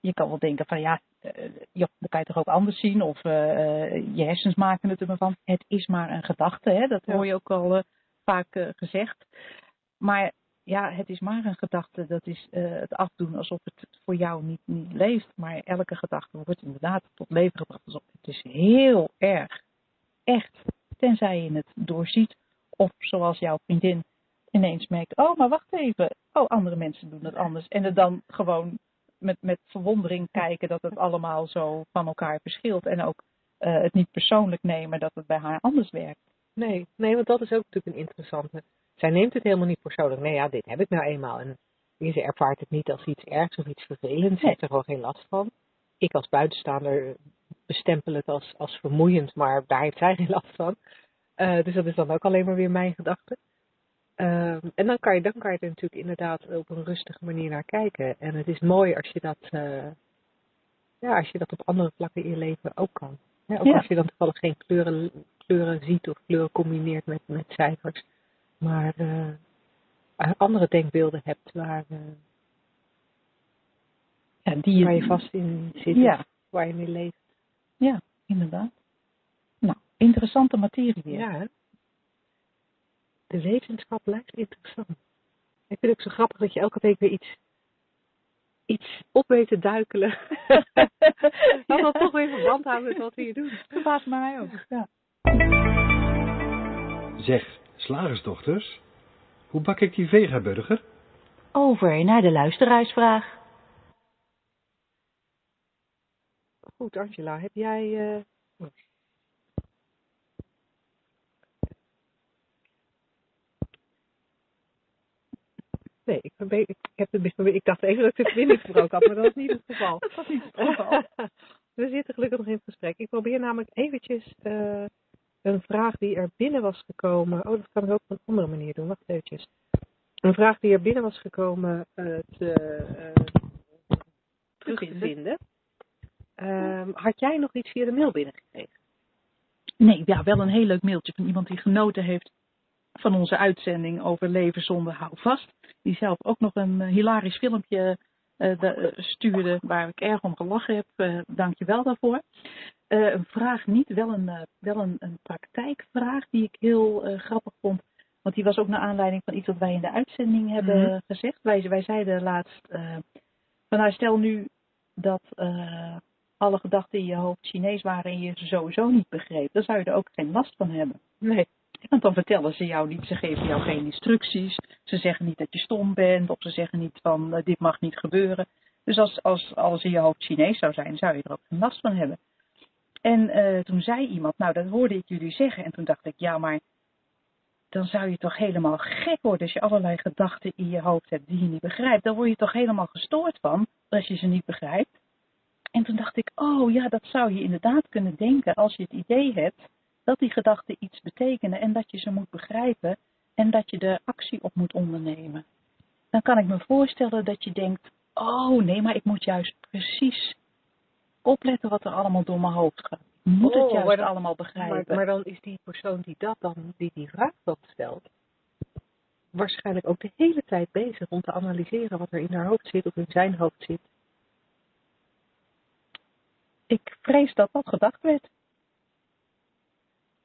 je kan wel denken van ja, uh, ja, dan kan je toch ook anders zien. Of uh, je hersens maken het er maar van. Het is maar een gedachte, hè? dat hoor je ook al vaak gezegd. Maar ja, het is maar een gedachte. Dat is het afdoen alsof het voor jou niet, niet leeft. Maar elke gedachte wordt inderdaad tot leven gebracht. Alsof het is heel erg. Echt. Tenzij je het doorziet. Of zoals jouw vriendin ineens merkt. Oh, maar wacht even. Oh, andere mensen doen het anders. En er dan gewoon met, met verwondering kijken dat het allemaal zo van elkaar verschilt. En ook uh, het niet persoonlijk nemen dat het bij haar anders werkt. Nee, nee, want dat is ook natuurlijk een interessante. Zij neemt het helemaal niet persoonlijk. Nee, ja, dit heb ik nou eenmaal. En ze ervaart het niet als iets ergs of iets vervelends. Ze heeft er gewoon geen last van. Ik als buitenstaander bestempel het als, als vermoeiend, maar daar heeft zij geen last van. Uh, dus dat is dan ook alleen maar weer mijn gedachte. Uh, en dan kan, je, dan kan je er natuurlijk inderdaad op een rustige manier naar kijken. En het is mooi als je dat, uh, ja, als je dat op andere vlakken in je leven ook kan. Ja, ook Ja. als je dan toevallig geen kleuren, kleuren ziet of kleuren combineert met, met cijfers. Maar uh, andere denkbeelden hebt waar, uh, Ja, die waar je vast in zit. Ja. Waar je mee leeft. Ja, inderdaad. Nou, interessante materie weer. Ja, hè? De wetenschap blijft interessant. Ik vind het ook zo grappig dat je elke week weer iets, iets op weet te duikelen. dat dat toch weer verband houdt met wat we hier doen. Verbaast mij ook. Ja. Zeg, slagersdochters, hoe bak ik die vegaburger? Over naar de luisteraarsvraag. Goed, Angela, heb jij. Uh... Nee, ik, ben, ik, heb het, ik dacht even dat ik de verbinding verbroken had, maar dat was niet het geval. Dat was niet het geval. We zitten gelukkig nog in het gesprek. Ik probeer namelijk eventjes uh, een vraag die er binnen was gekomen. Oh, dat kan ik ook op een andere manier doen. Wacht eventjes. Een vraag die er binnen was gekomen uh, te, uh, terug te vinden. Um, had jij nog iets via de mail binnengekregen? Nee, ja, wel een heel leuk mailtje van iemand die genoten heeft van onze uitzending over leven zonder houvast. Die zelf ook nog een uh, hilarisch filmpje uh, de, uh, stuurde waar ik erg om gelachen heb. Uh, Dank je wel daarvoor. Een vraag niet, wel een, wel een, een praktijkvraag die ik heel grappig vond. Want die was ook naar aanleiding van iets wat wij in de uitzending hebben Mhm. mm -hmm. gezegd. Wij, wij zeiden laatst, van nou stel nu dat alle gedachten in je hoofd Chinees waren en je ze sowieso niet begreep. Dan zou je er ook geen last van hebben. Nee. Want dan vertellen ze jou niet, ze geven jou geen instructies. Ze zeggen niet dat je stom bent of ze zeggen niet van uh, dit mag niet gebeuren. Dus als, als alles in je hoofd Chinees zou zijn, zou je er ook geen last van hebben. En uh, toen zei iemand, nou dat hoorde ik jullie zeggen. En toen dacht ik, ja maar dan zou je toch helemaal gek worden als je allerlei gedachten in je hoofd hebt die je niet begrijpt. Dan word je toch helemaal gestoord van als je ze niet begrijpt. En toen dacht ik, oh ja, dat zou je inderdaad kunnen denken als je het idee hebt dat die gedachten iets betekenen en dat je ze moet begrijpen en dat je er actie op moet ondernemen. Dan kan ik me voorstellen dat je denkt, oh nee, maar ik moet juist precies opletten wat er allemaal door mijn hoofd gaat. Ik moet Oh, het juist maar dan- allemaal begrijpen. Maar, maar dan is die persoon die dat dan, die die vraag dan stelt, waarschijnlijk ook de hele tijd bezig om te analyseren wat er in haar hoofd zit of in zijn hoofd zit. Ik vrees dat dat gedacht werd.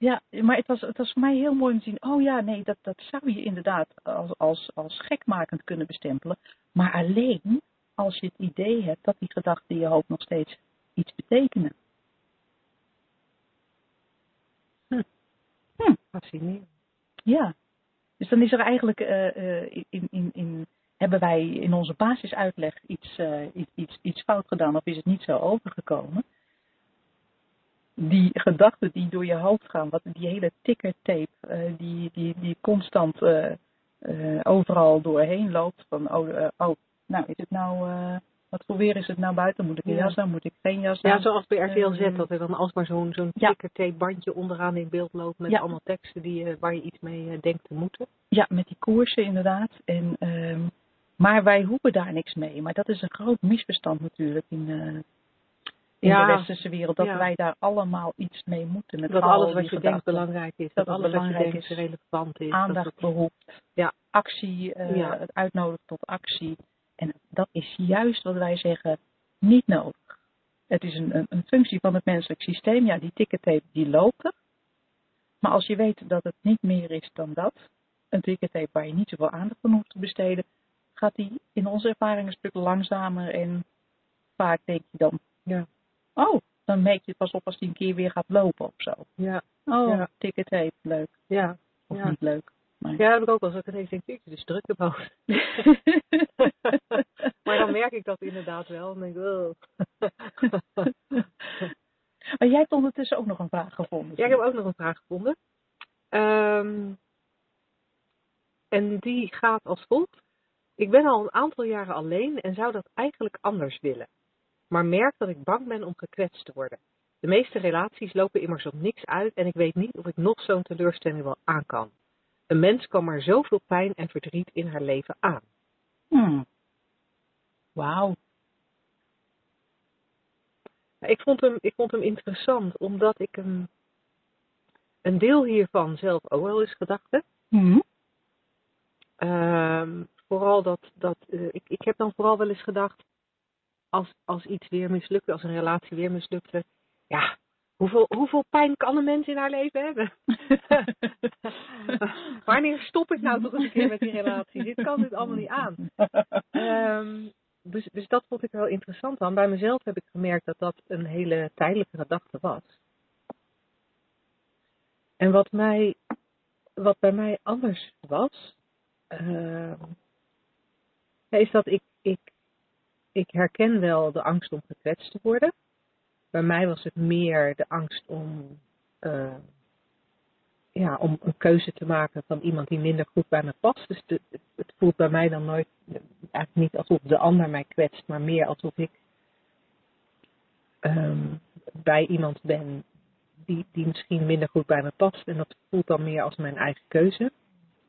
Ja, maar het was, het was voor mij heel mooi om te zien. Oh ja, nee, dat, dat zou je inderdaad als, als, als gekmakend kunnen bestempelen. Maar alleen als je het idee hebt dat die gedachten in je hoofd nog steeds iets betekenen. Hm. Fascinerend. Ja. Dus dan is er eigenlijk uh, uh, in, in, in, hebben wij in onze basisuitleg iets, uh, iets, iets, iets fout gedaan of is het niet zo overgekomen? Die gedachten die door je hoofd gaan, wat die hele tickertape, uh, die, die, die constant uh, overal doorheen loopt. Van, oh, oh, nou is het nou Wat voor weer is het nou buiten? Moet ik een Ja. jas aan? Moet ik geen jas aan? Ja, zoals bij RTL Z, Ehm, dat er dan alsmaar zo'n zo'n ja. tickertape bandje onderaan in beeld loopt met Ja. allemaal teksten die, je- waar je iets mee eh, denkt te moeten. Ja, met die koersen inderdaad. En, ehm, maar wij hoeven daar niks mee. Maar dat is een groot misverstand natuurlijk in, eh, in Ja. de westerse wereld. Dat Ja. wij daar allemaal iets mee moeten. Met Dat al alles wat je denkt belangrijk is, Dat dat, alles wat je denkt is. relevant is. Aandacht dat behoeft. Ja. Actie, eh, Ja. het uitnodigen tot actie. En dat is juist wat wij zeggen, niet nodig. Het is een, een, een functie van het menselijk systeem. Ja, die tickettape die loopt er. Maar als je weet dat het niet meer is dan dat, een tickettape waar je niet zoveel aandacht aan hoeft te besteden, gaat die in onze ervaring een stuk langzamer en vaak denk je dan, Ja. Oh, dan merk je pas op als die een keer weer gaat lopen of zo. Ja, Oh, Ja. tickettape, leuk. ja. Of Ja. niet leuk. Maar... Ja, dat heb ik ook wel eens. Dat ik ineens denk, "Jeetje, het is druk erboven. maar dan merk ik dat inderdaad wel. En denk ik, oh. maar jij hebt ondertussen ook nog een vraag gevonden. Ja, ik heb ook nog een vraag gevonden. Ehm, en die gaat als volgt. Ik ben al een aantal jaren alleen en zou dat eigenlijk anders willen. Maar merk dat ik bang ben om gekwetst te worden. De meeste relaties lopen immers op niks uit en ik weet niet of ik nog zo'n teleurstelling wel aan kan. Een mens kan maar zoveel pijn en verdriet in haar leven aan. Hmm. Wauw. Ik vond hem, ik vond hem interessant omdat ik hem een deel hiervan zelf ook wel eens gedacht heb. Hmm. Ehm, vooral dat, dat eh, ik, ik heb dan vooral wel eens gedacht, als, als iets weer mislukte, als een relatie weer mislukte, ja, hoeveel, hoeveel pijn kan een mens in haar leven hebben? Wanneer stop ik nou toch een keer met die relatie? Dit kan dit allemaal niet aan. Ehm, dus, dus dat vond ik wel interessant aan. Bij mezelf heb ik gemerkt dat dat een hele tijdelijke gedachte was. En wat, mij, wat bij mij anders was, ehm, is dat ik, ik, ik herken wel de angst om gekwetst te worden. Bij mij was het meer de angst om, eh, ja, om een keuze te maken van iemand die minder goed bij me past. Dus het voelt bij mij dan nooit, eigenlijk niet alsof de ander mij kwetst, maar meer alsof ik ehm, bij iemand ben die, die misschien minder goed bij me past. En dat voelt dan meer als mijn eigen keuze.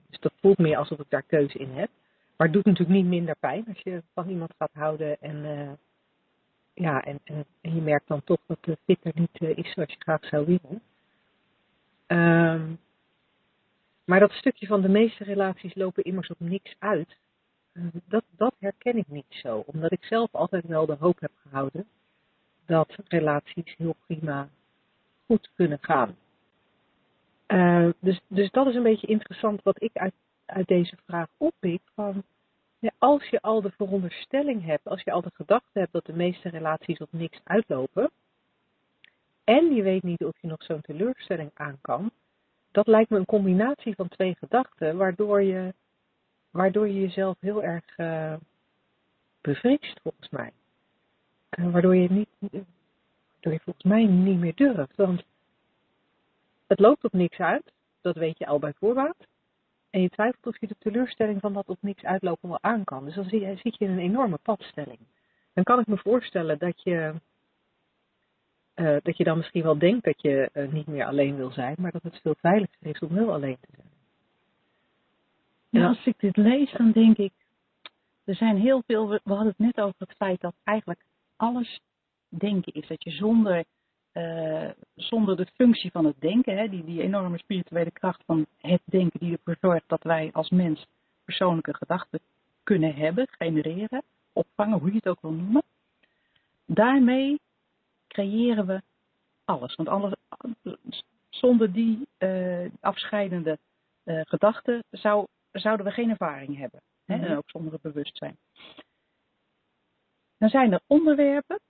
Dus dat voelt meer alsof ik daar keuze in heb. Maar het doet natuurlijk niet minder pijn als je van iemand gaat houden en, eh, ja, en, en, je merkt dan toch dat de fit er niet eh, is zoals je graag zou willen. Ehm, maar dat stukje van de meeste relaties lopen immers op niks uit. eh, dat, dat herken ik niet zo. Omdat ik zelf altijd wel de hoop heb gehouden dat relaties heel prima goed kunnen gaan. Eh, dus, dus dat is een beetje interessant wat ik uit, uit deze vraag oppik. Van, ja, als je al de veronderstelling hebt, als je al de gedachte hebt dat de meeste relaties op niks uitlopen, en je weet niet of je nog zo'n teleurstelling aan kan, dat lijkt me een combinatie van twee gedachten, waardoor je, waardoor je jezelf heel erg eh, bevriest, volgens mij. Eh, waardoor je niet, waardoor je volgens mij niet meer durft. Want het loopt op niks uit, dat weet je al bij voorbaat. En je twijfelt of je de teleurstelling van dat op niks uitlopen wel aan kan. Dus dan zie je, zit je in een enorme padstelling. Dan kan ik me voorstellen dat je, eh, dat je dan misschien wel denkt dat je eh, niet meer alleen wil zijn, maar dat het veel veiliger is om wel alleen te zijn. Ja, Ja. als ik dit lees, dan denk ik, er zijn heel veel, we hadden het net over het feit dat eigenlijk alles denken is. Dat je zonder, eh, zonder de functie van het denken, hè, die, die enorme spirituele kracht van het denken die ervoor zorgt dat wij als mens persoonlijke gedachten kunnen hebben, genereren, opvangen, hoe je het ook wil noemen. Daarmee creëren we alles. Want alles, zonder die eh, afscheidende eh, gedachten zou, zouden we geen ervaring hebben. Hè? Mhm. En ook zonder het bewustzijn. Dan zijn er onderwerpen.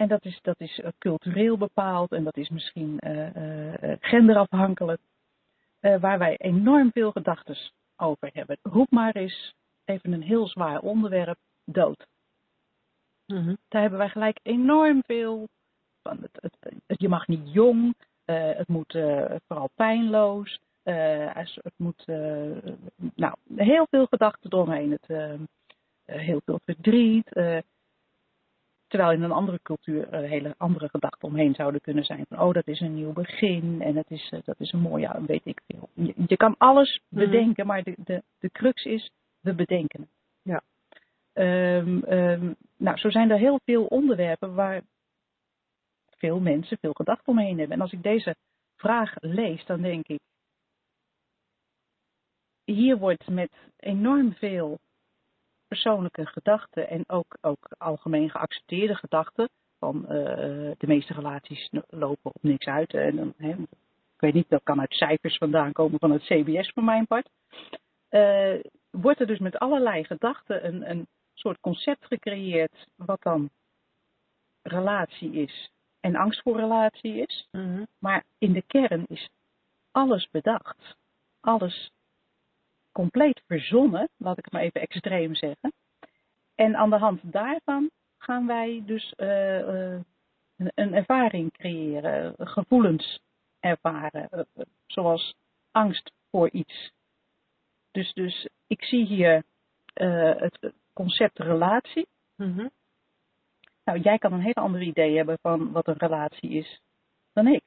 En dat is, dat is eh, cultureel bepaald en dat is misschien eh, eh, genderafhankelijk. waar wij enorm veel gedachten over hebben. Roep maar eens even een heel zwaar onderwerp, dood. Mhm. Daar hebben wij gelijk enorm veel van. Het, het, het- je mag niet jong, het moet vooral pijnloos, het moet, nou, heel veel gedachten eromheen. Het, heel veel verdriet. Eh, Terwijl in een andere cultuur er hele andere gedachten omheen zouden kunnen zijn. Van, oh, dat is een nieuw begin en het is, eh, dat is een mooi jaar, weet ik veel. Je, je kan alles Mhm. bedenken, maar de, de, de crux is, we bedenken het. Ja. Ehm, ehm, nou, zo zijn er heel veel onderwerpen waar veel mensen veel gedachten omheen hebben. En als ik deze vraag lees, dan denk ik, hier wordt met enorm veel persoonlijke gedachten en ook, ook algemeen geaccepteerde gedachten van eh, de meeste relaties lopen op niks uit. En dan, hè, ik weet niet, dat kan uit cijfers vandaan komen van het CBS voor mijn part. Eh, wordt er dus met allerlei gedachten een, een soort concept gecreëerd wat dan relatie is en angst voor relatie is. Mhm. Maar in de kern is alles bedacht. Alles compleet verzonnen, laat ik het maar even extreem zeggen. En aan de hand daarvan gaan wij dus eh, eh, een, een ervaring creëren, gevoelens ervaren, eh, zoals angst voor iets. Dus, dus ik zie hier het concept relatie. Mhm. Nou, jij kan een heel ander idee hebben van wat een relatie is dan ik.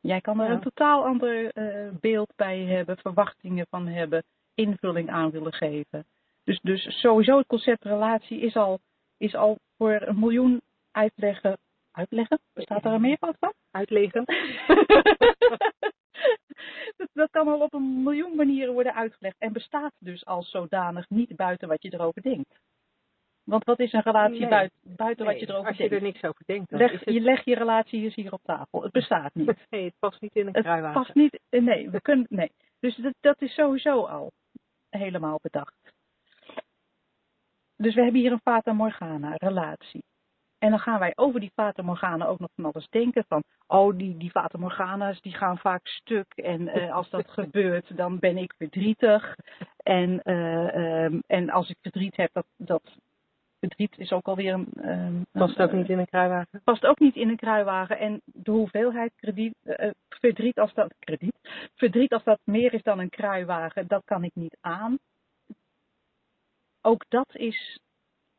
Jij kan er Ja. een totaal ander eh, beeld bij hebben, verwachtingen van hebben, invulling aan willen geven. Dus, dus sowieso het concept relatie is al, is al voor een miljoen uitleggen. Uitleggen? Bestaat er een meervoud van? Uitleggen. dat, dat kan al op een miljoen manieren worden uitgelegd en bestaat dus als zodanig niet buiten wat je erover denkt. Want wat is een relatie Nee. buiten, buiten wat je erover als je denkt? er niks over denkt, Leg, het... Je leg je relatie eens hier op tafel. Het bestaat niet. Nee, het past niet in een Het kruiwagen. past niet. eh, Nee, we kunnen. Nee. Dus dat, dat is sowieso al helemaal bedacht. Dus we hebben hier een Fata Morgana, relatie. En dan gaan wij over die Fata Morgana ook nog van alles denken. Van, oh, die, die Fata Morgana's die gaan vaak stuk. En eh, als dat gebeurt, dan ben ik verdrietig. En, eh, ehm, en als ik verdriet heb, dat, dat verdriet is ook alweer een... ehm, Past ook niet in een kruiwagen. past ook niet in een kruiwagen. En de hoeveelheid krediet, eh, verdriet, als dat, krediet, verdriet als dat meer is dan een kruiwagen, dat kan ik niet aan. Ook dat is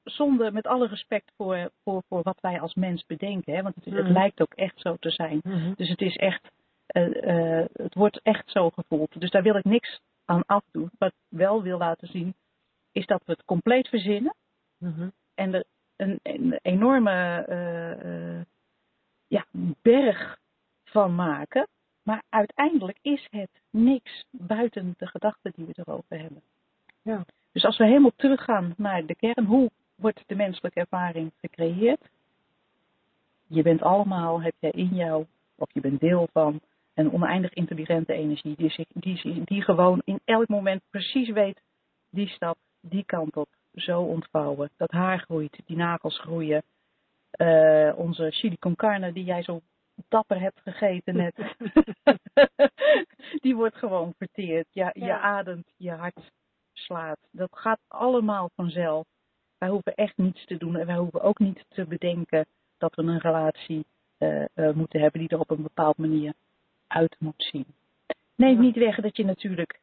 zonde, met alle respect voor, voor, voor wat wij als mens bedenken. Hè? Want het, het Mhm. lijkt ook echt zo te zijn. Dus het is echt, eh, eh, het wordt echt zo gevoeld. Dus daar wil ik niks aan afdoen. Wat ik wel wil laten zien, is dat we het compleet verzinnen Mhm. en er een, een enorme eh, eh, ja, berg van maken. Maar uiteindelijk is het niks buiten de gedachten die we erover hebben. Ja. Dus als we helemaal teruggaan naar de kern, hoe wordt de menselijke ervaring gecreëerd? Je bent allemaal, heb jij in jou, of je bent deel van, een oneindig intelligente energie die, zich, die, die gewoon in elk moment precies weet, die stap, die kant op, zo ontvouwen. Dat haar groeit, die nagels groeien. Eh, onze chili con carne die jij zo dapper hebt gegeten net, die wordt gewoon verteerd. Je, je Ja. ademt, je hart slaat. Dat gaat allemaal vanzelf. Wij hoeven echt niets te doen en wij hoeven ook niet te bedenken dat we een relatie eh, eh, moeten hebben die er op een bepaalde manier uit moet zien. Neemt Ja. niet weg dat je natuurlijk,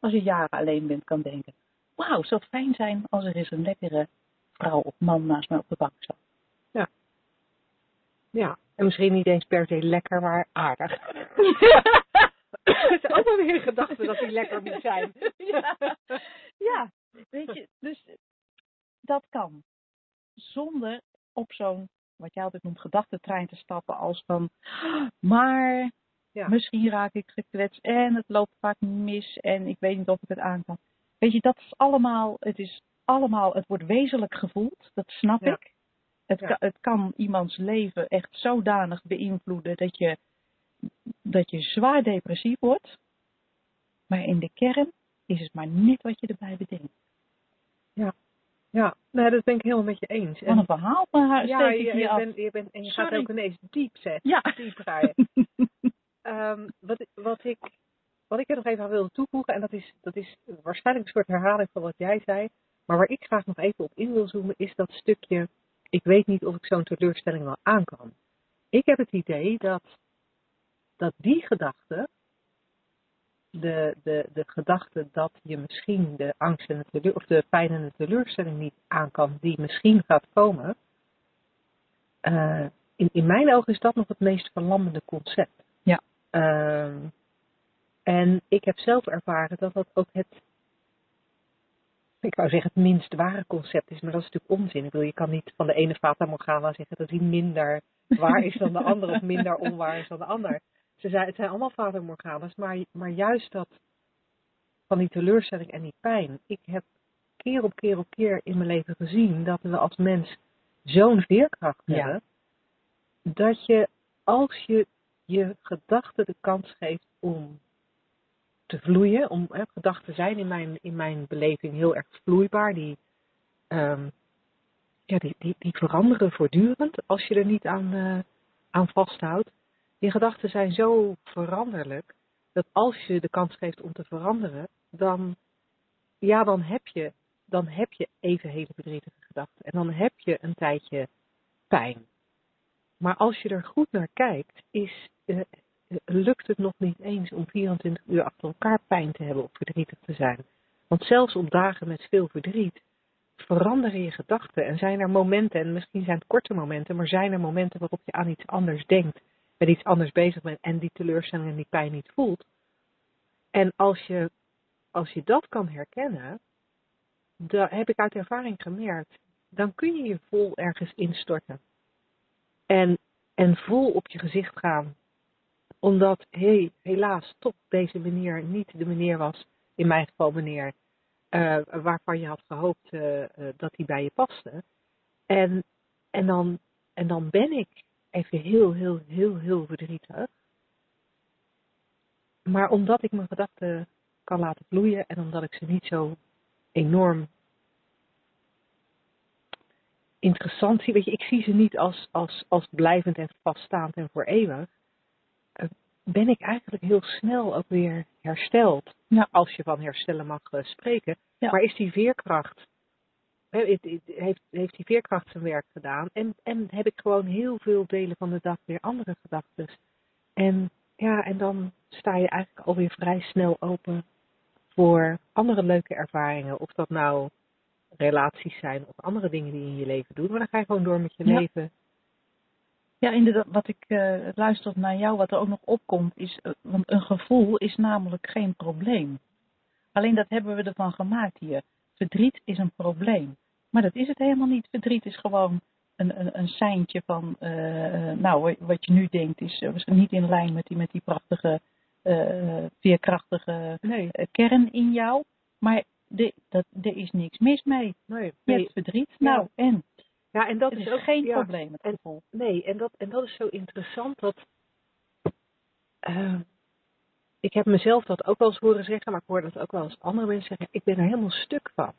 als je jaren alleen bent, kan denken: Wauw, het zou fijn zijn als er eens een lekkere vrouw of man naast mij op de bank zat. Ja, en misschien niet eens per se lekker, maar aardig. Het is ook wel weer een gedachte dat hij lekker moet zijn. ja, ja, weet je, dus dat kan. Zonder op zo'n, wat jij altijd noemt, gedachtentrein te stappen als van, maar Ja. misschien raak ik gekwetst en het loopt vaak mis en ik weet niet of ik het aan kan. Weet je, dat is allemaal, het is allemaal, het wordt wezenlijk gevoeld, dat snap Ja. ik. Het, Ja. kan, het kan iemands leven echt zodanig beïnvloeden dat je, dat je zwaar depressief wordt. Maar in de kern is het maar net wat je erbij bedenkt. Ja, nee, dat ben ik helemaal met je eens. Wat een verhaal van haar ja, je, bent, je bent, en je gaat ook ineens diep zetten. Ja. Diep rijden. Ehm, wat, wat, ik, wat ik er nog even aan wilde toevoegen, en dat is, dat is waarschijnlijk een soort herhaling van wat jij zei, maar waar ik graag nog even op in wil zoomen, is dat stukje, ik weet niet of ik zo'n teleurstelling wel aan kan. Ik heb het idee dat, dat die gedachte, de, de, de gedachte dat je misschien de angst en de teleur, of de pijn en de teleurstelling niet aan kan, die misschien gaat komen, eh, in, in mijn ogen is dat nog het meest verlammende concept. Ja. Ehm, en ik heb zelf ervaren dat dat ook het, ik wou zeggen het minst ware concept is, maar dat is natuurlijk onzin. Ik bedoel, je kan niet van de ene Fata Morgana zeggen dat hij minder waar is dan de ander of minder onwaar is dan de ander. Ze het zijn allemaal Fata Morgana's, maar, maar juist dat van die teleurstelling en die pijn. Ik heb keer op keer op keer in mijn leven gezien dat we als mens zo'n veerkracht Ja. hebben, dat je als je je gedachten de kans geeft om te vloeien, om gedachten zijn in mijn, in mijn beleving heel erg vloeibaar, die, ehm, ja, die, die, die veranderen voortdurend als je er niet aan, eh, aan vasthoudt. Die gedachten zijn zo veranderlijk dat als je de kans geeft om te veranderen, dan, ja, dan, heb, je, dan heb je even hele verdrietige gedachten. En dan heb je een tijdje pijn. Maar als je er goed naar kijkt, is, eh, lukt het nog niet eens om 24 uur achter elkaar pijn te hebben of verdrietig te zijn. Want zelfs op dagen met veel verdriet veranderen je gedachten. En zijn er momenten, en misschien zijn het korte momenten, maar zijn er momenten waarop je aan iets anders denkt, met iets anders bezig bent en die teleurstelling en die pijn niet voelt. En als je, als je dat kan herkennen, dat heb ik uit ervaring gemerkt, dan kun je je vol ergens instorten. En, en vol op je gezicht gaan. Omdat, hey, helaas, toch deze meneer niet de meneer was, in mijn geval meneer, eh, waarvan je had gehoopt eh, eh, dat hij bij je paste. En, en, dan, en dan ben ik even heel, heel, heel, heel verdrietig. Maar omdat ik mijn gedachten kan laten vloeien en omdat ik ze niet zo enorm interessant zie, weet je, ik zie ze niet als, als, als blijvend en vaststaand en voor eeuwig, ben ik eigenlijk heel snel ook weer hersteld. Ja. Als je van herstellen mag eh, spreken. Ja. Maar is die veerkracht, heeft, heeft die veerkracht zijn werk gedaan en, en heb ik gewoon heel veel delen van de dag weer andere gedachten. En ja, en dan sta je eigenlijk alweer vrij snel open voor andere leuke ervaringen. Of dat nou relaties zijn of andere dingen die je in je leven doet. Maar dan ga je gewoon door met je Ja. leven. Ja, inderdaad, wat ik uh, luister naar jou, wat er ook nog opkomt, is, uh, want een gevoel is namelijk geen probleem. Alleen dat hebben we ervan gemaakt hier. Verdriet is een probleem. Maar dat is het helemaal niet. Verdriet is gewoon een, een, een seintje van, uh, nou, wat je nu denkt is misschien niet in lijn met die, met die prachtige, veerkrachtige Nee. kern in jou. Maar de, dat, er is niks mis mee. Nee, Je nee. hebt verdriet, nou, en? Ja, en dat Het is is ook geen ja, probleem, het en-. Nee, en dat, en dat is zo interessant dat. eh, ik heb mezelf dat ook wel eens horen zeggen, maar ik hoor dat ook wel eens andere mensen zeggen. Ik ben er helemaal stuk van.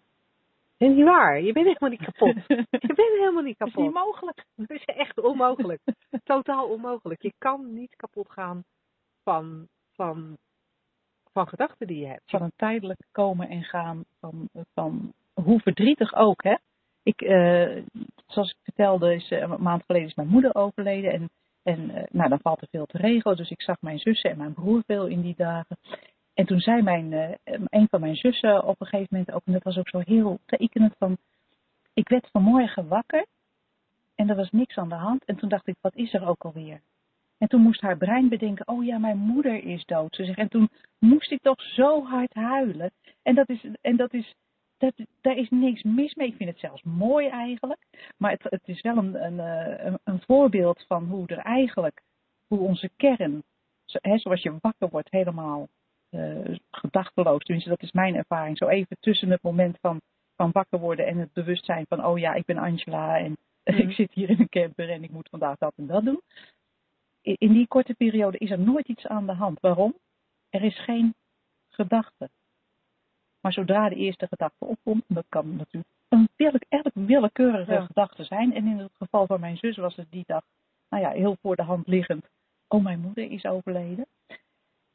Is niet waar, je bent helemaal niet kapot. Je bent helemaal niet Dat is kapot. niet mogelijk. Dat is echt onmogelijk. Totaal onmogelijk. Je kan niet kapot gaan van, van, van gedachten die je hebt. van een tijdelijk komen en gaan van, van hoe verdrietig ook. Hè? Ik, eh, zoals ik vertelde, is, eh, een maand geleden is mijn moeder overleden. En, en eh, nou, dan valt er veel te regelen. Dus ik zag mijn zussen en mijn broer veel in die dagen. En toen zei mijn, een van mijn zussen op een gegeven moment ook, en dat was ook zo heel tekenend van, ik werd vanmorgen wakker en er was niks aan de hand. En toen dacht ik, wat is er ook alweer? En toen moest haar brein bedenken, oh ja, mijn moeder is dood. Ze zegt, en toen moest ik toch zo hard huilen. En dat is, en dat is, dat, daar is niks mis mee. Ik vind het zelfs mooi eigenlijk. Maar het, het is wel een, een, eh, een, een voorbeeld van hoe er eigenlijk, hoe onze kern, zo, hè, zoals je wakker wordt, helemaal eh, gedachteloos. Tenminste, dat is mijn ervaring. Zo even tussen het moment van, van wakker worden en het bewustzijn van, oh ja, ik ben Angela en Mhm. ik zit hier in een camper en ik moet vandaag dat en dat doen. In in die korte periode is er nooit iets aan de hand. Waarom? Er is geen gedachte. Maar zodra de eerste gedachte opkomt, dat kan natuurlijk een willekeurige Ja. gedachte zijn. En in het geval van mijn zus was het die dag, nou ja, heel voor de hand liggend. Oh, mijn moeder is overleden.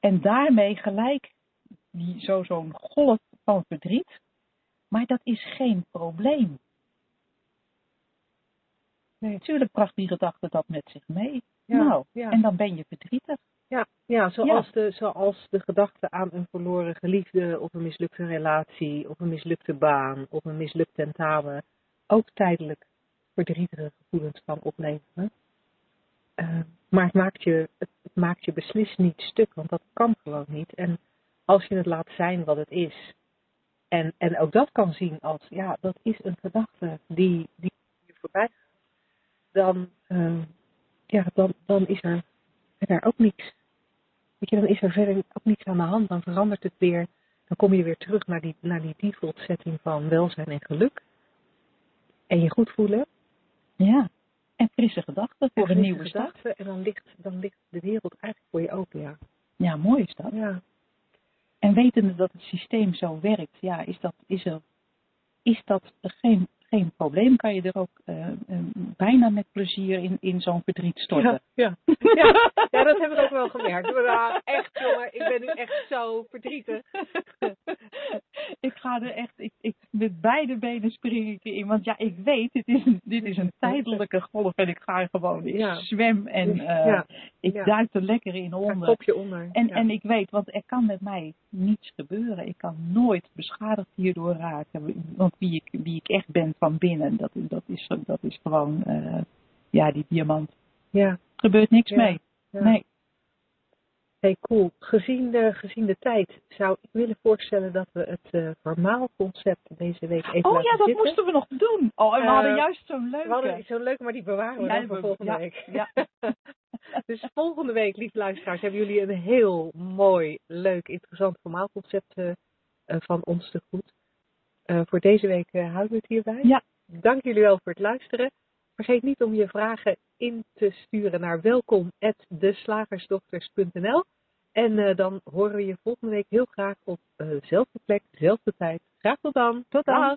En daarmee gelijk die, zo, zo'n golf van verdriet. Maar dat is geen probleem. Nee, natuurlijk bracht die gedachte dat met zich mee. Ja, nou, ja. en dan ben je verdrietig. Ja, ja, zoals, De, zoals de gedachte aan een verloren geliefde of een mislukte relatie of een mislukte baan of een mislukt tentamen ook tijdelijk verdrietige gevoelens kan opleveren. Eh, maar het maakt, je, het, het maakt je beslist niet stuk, want dat kan gewoon niet. En als je het laat zijn wat het is, en, en ook dat kan zien als, ja, dat is een gedachte die, die je voorbij gaat, dan, eh, ja, dan, dan is er verder ook niks. Weet je, dan is er verder ook niets aan de hand, dan verandert het weer. Dan kom je weer terug naar die, naar die default setting van welzijn en geluk. En je goed voelen. Ja. En frisse gedachten voor En een nieuwe start. gedachten, En dan ligt, dan ligt de wereld eigenlijk voor je open, ja. Ja, mooi is dat. Ja, En wetende dat het systeem zo werkt, ja, is dat, is er, is dat geen, geen probleem. Kan je er ook eh, eh, bijna met plezier in, in zo'n verdriet storten. ja, ja. ja. ja, dat hebben we ook wel gemerkt. Maar, echt jongen, ik ben nu echt zo verdrietig. ik ga er echt, ik, ik, met beide benen spring ik erin. Want ja, ik weet, dit is een, dit is een tijdelijke golf en ik ga er gewoon, ik Ja. zwem en eh, ja, ik duik er lekker in onder. kopje onder. En, en ik weet, want er kan met mij niets gebeuren. Ik kan nooit beschadigd hierdoor raken. Want wie ik, wie ik echt ben van binnen, dat, dat, is, dat is gewoon, eh, ja, die diamant. ja, Er gebeurt niks Ja, mee. ja. Nee. Hey, cool. Gezien de, gezien de tijd zou ik willen voorstellen dat we het eh vermaalconcept deze week even Oh ja, dat zitten. moesten we nog doen. Oh, en we Eh, hadden juist zo'n leuke. We hadden zo'n leuke, maar die bewaren we Ja, dan voor volgende ja, week. ja. dus volgende week, lieve luisteraars, hebben jullie een heel mooi, leuk, interessant vermaalconcept eh, eh, van ons te goed. Eh, voor deze week eh, houden we het hierbij. Ja. Dank jullie wel voor het luisteren. Vergeet niet om je vragen in te sturen naar welkom@deslagersdochters.nl. En eh, dan horen we je volgende week heel graag op dezelfde plek, dezelfde tijd. Graag tot dan. Tot dan. Dag.